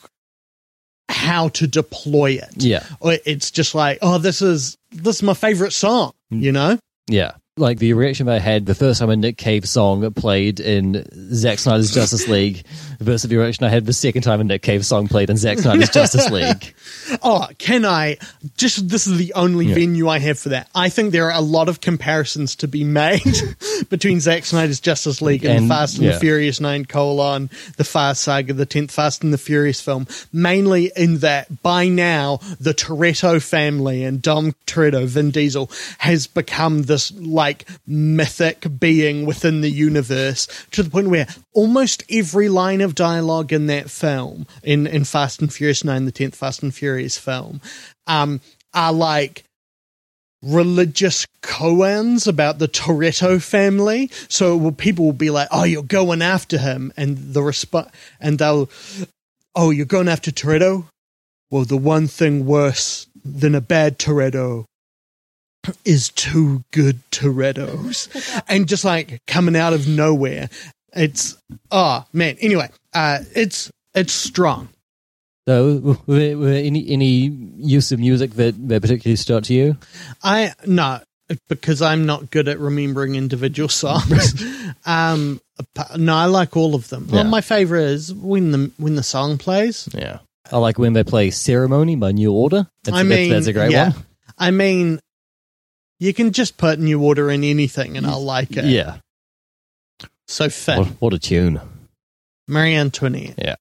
how to deploy it. yeah. Or it's just like, oh, this is this is my favorite song. You know? Yeah. Like the reaction I had the first time a Nick Cave song played in Zack Snyder's Justice League versus the reaction I had the second time a Nick Cave song played in Zack Snyder's Justice <laughs> League. Oh, can I? Just this is the only Yeah. venue I have for that. I think there are a lot of comparisons to be made <laughs> between Zack Snyder's Justice League and, And- Fast and yeah. the Furious 9 colon, the Fast Saga, the 10th Fast and the Furious film, mainly in that by now the Toretto family and Dom Toretto, Vin Diesel, has become this like mythic being within the universe to the point where almost every line of dialogue in that film, in, in Fast and Furious 9, the 10th Fast and Furious film, um, are like religious koans about the Toretto family. So will, people will be like, "Oh, you're going after him," and the resp- and they'll, "Oh, you're going after Toretto." Well, the one thing worse than a bad Toretto is two good Torettos, <laughs> and just like coming out of nowhere, it's oh man. Anyway, uh, it's it's strong. So, were, were any any use of music that, that particularly stuck to you? I no because I'm not good at remembering individual <laughs> songs. <laughs> um, no, I like all of them. Well, Yeah. my favorite is when the when the song plays. Yeah, I like when they play "Ceremony" by New Order. That's, I that's- mean, that's, a great yeah. one. I mean, you can just put New Order in anything, and I'll like it. Yeah, So Finn, what, what a tune! Marie Antoinette, Yeah.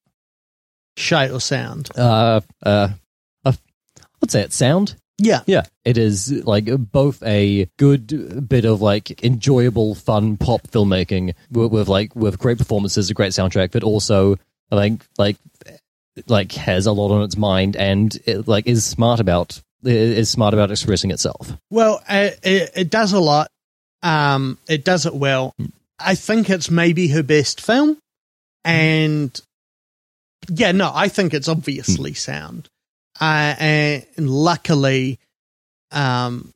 shite or sound. Uh, uh, uh, I'd say it's sound. Yeah, Yeah, it is like both a good bit of like enjoyable, fun pop filmmaking with, with like with great performances, a great soundtrack, but also I think like like has a lot on its mind and it, like is smart about is smart about expressing itself. Well, it, it, it does a lot. Um, it does it well. I think it's maybe her best film, and yeah, no, I think it's obviously sound. Uh, and luckily, um,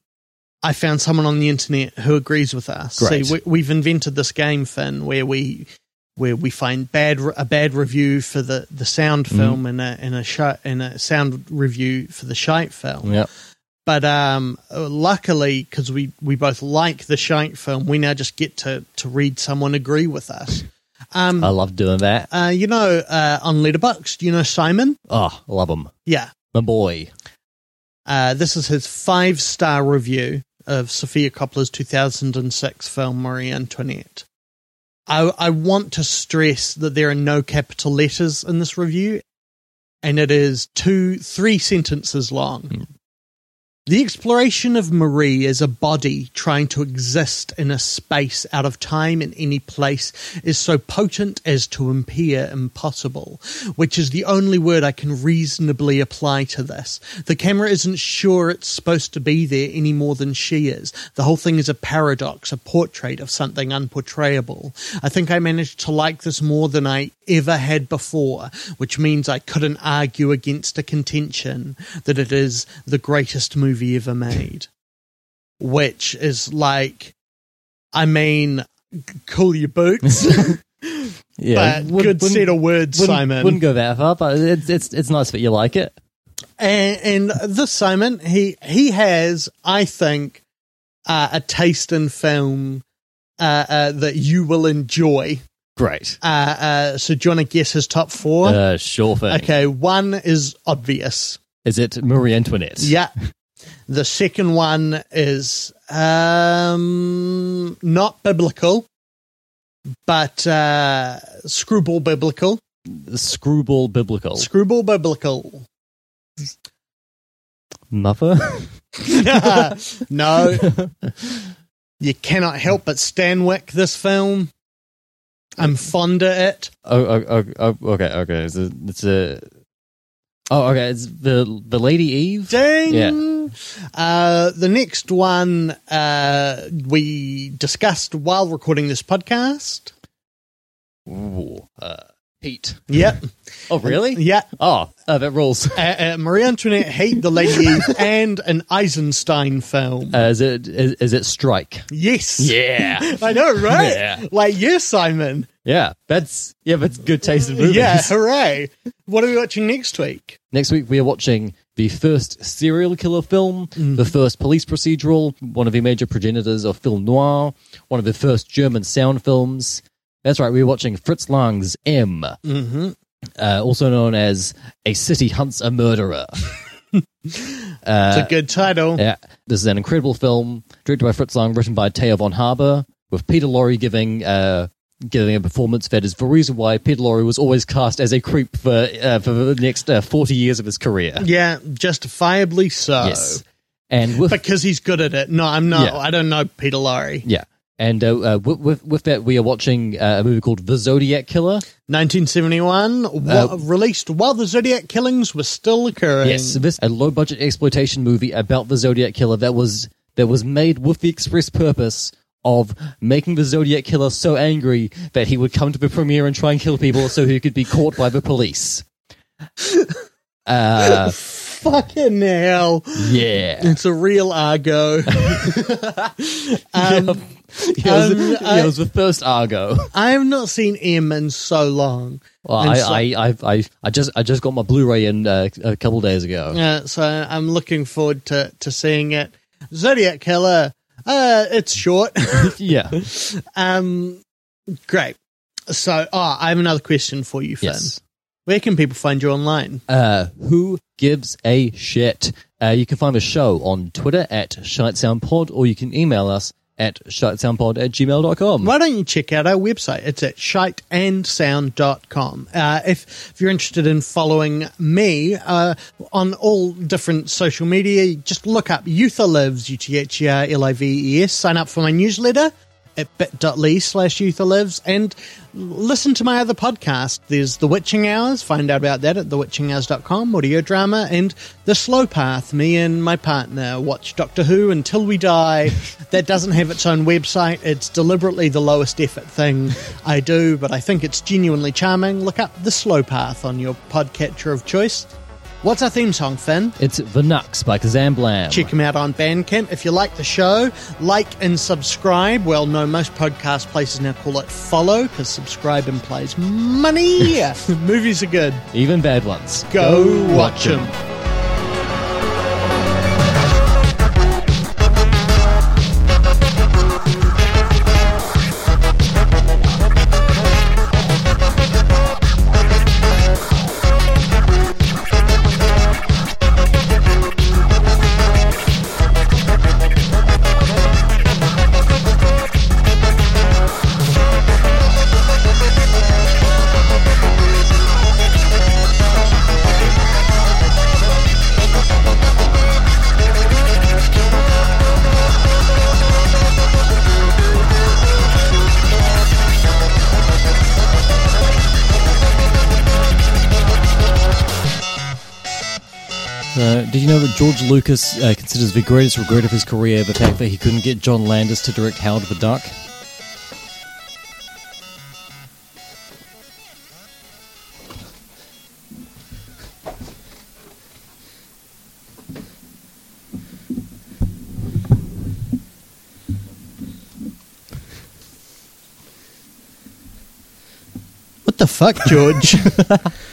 I found someone on the internet who agrees with us. Great. See, we, we've invented this game, Finn, where we where we find bad a bad review for the, the sound film and a and a sh- and a sound review for the shite film. Yeah, But um, luckily, because we, we both like the shite film, we now just get to, to read someone agree with us. Um, I love doing that. uh, you know, uh, on Letterboxd, you know Simon? Oh, I love him, Yeah. my boy. Uh, this is his five star review of Sofia Coppola's 2006 film Marie Antoinette. I, I want to stress that there are no capital letters in this review, and it is two, three sentences long. Mm. The exploration of Marie as a body trying to exist in a space out of time in any place is so potent as to appear impossible, which is the only word I can reasonably apply to this. The camera isn't sure it's supposed to be there any more than she is. The whole thing is a paradox, a portrait of something unportrayable. I think I managed to like this more than I ever had before, which means I couldn't argue against a contention that it is the greatest movie ever made. Which is like, I mean, cool your boots, <laughs> <laughs> Yeah, but good set of words, wouldn't, Simon. Wouldn't go that far, but it's it's it's nice that you like it. and, and this Simon, he he has, I think, uh, a taste in film uh, uh, that you will enjoy. Great. Uh, uh, so, do you want to guess his top four? Uh, sure thing. okay, one is obvious. Is it Marie Antoinette? Yeah. The second one is um, not biblical, but uh, screwball biblical. Screwball biblical. Screwball biblical. Mother? <laughs> no. You cannot help but Stanwyck this film. I'm fond of it. oh, oh, oh, oh, okay, okay. It's a, it's a. Oh, okay. It's the the Lady Eve. Ding! Yeah. Uh, the next one uh, we discussed while recording this podcast. Ooh, uh, Pete. Yep. Oh, really? yeah. Oh, uh, that rules. Uh, uh, Marie Antoinette, Hate the Lady <laughs> and an Eisenstein film. Uh, is it is, is it Strike? yes. Yeah, <laughs> I know, right? Yeah. Like, you, Simon. yeah. That's yeah. That's good taste in movies. Yeah, hooray. What are we watching next week? Next week we are watching the first serial killer film, the first police procedural, one of the major progenitors of film noir, one of the first German sound films. That's right, we're watching Fritz Lang's M, Mm-hmm. uh, also known as A City Hunts a Murderer. <laughs> It's a good title. Yeah, this is an incredible film directed by Fritz Lang, written by Thea von Harbou, with Peter Lorre giving uh, giving a performance that is the reason why Peter Lorre was always cast as a creep for uh, for the next uh, forty years of his career. Yeah, justifiably so. Yes, and with Because he's good at it. No, I'm not. Yeah. I don't know Peter Lorre. yeah, and uh, uh, with, with with that we are watching uh, a movie called The Zodiac Killer. 1971, wa- released while the Zodiac killings were still occurring. Yes, this a low budget exploitation movie about the Zodiac Killer that was that was made with the express purpose of making the Zodiac Killer so angry that he would come to the premiere and try and kill people so he could be caught by the police. <laughs> Uh, <laughs> Fucking hell. yeah. It's a real Argo. <laughs> <laughs> um, Yeah, it, was, Um, yeah, it was the first Argo. I have not seen M in so long. Well, I, so- I, I, I, I just, I just got my Blu-ray in uh, a couple days ago. Uh, so I'm looking forward to, to seeing it. Zodiac Killer. Uh, it's short. Yeah. um, great. So, oh, I have another question for you, Finn. yes. Where can people find you online? Uh, who gives a shit? Uh, you can find the show on Twitter at ShiteSoundPod, or you can email us at shitesoundpod at gmail.com. Why don't you check out our website? It's at shiteandsound.com. Uh, if, if you're interested in following me uh, on all different social media, just look up Uther Lives, U-T-H-E-R-L-I-V-E-S. Sign up for my newsletter at bit.ly slash Uther Lives and listen to my other podcast. There's The Witching Hours. Find out about that at thewitchinghours.com, audio drama, and The Slow Path. Me and my partner watch Doctor Who until we die. <laughs> that doesn't have its own website. It's deliberately the lowest effort thing I do, but I think it's genuinely charming. Look up The Slow Path on your podcatcher of choice. What's our theme song, Finn? It's The Nux by Kazam Blam. Check them out on Bandcamp. If you like the show, like and subscribe. Well, no, most podcast places now call it follow because subscribe implies money. <laughs> Movies are good. Even bad ones. Go, watch them. Did you know that George Lucas uh, considers the greatest regret of his career the fact that he couldn't get John Landis to direct Howard the Duck? What the fuck, George? <laughs>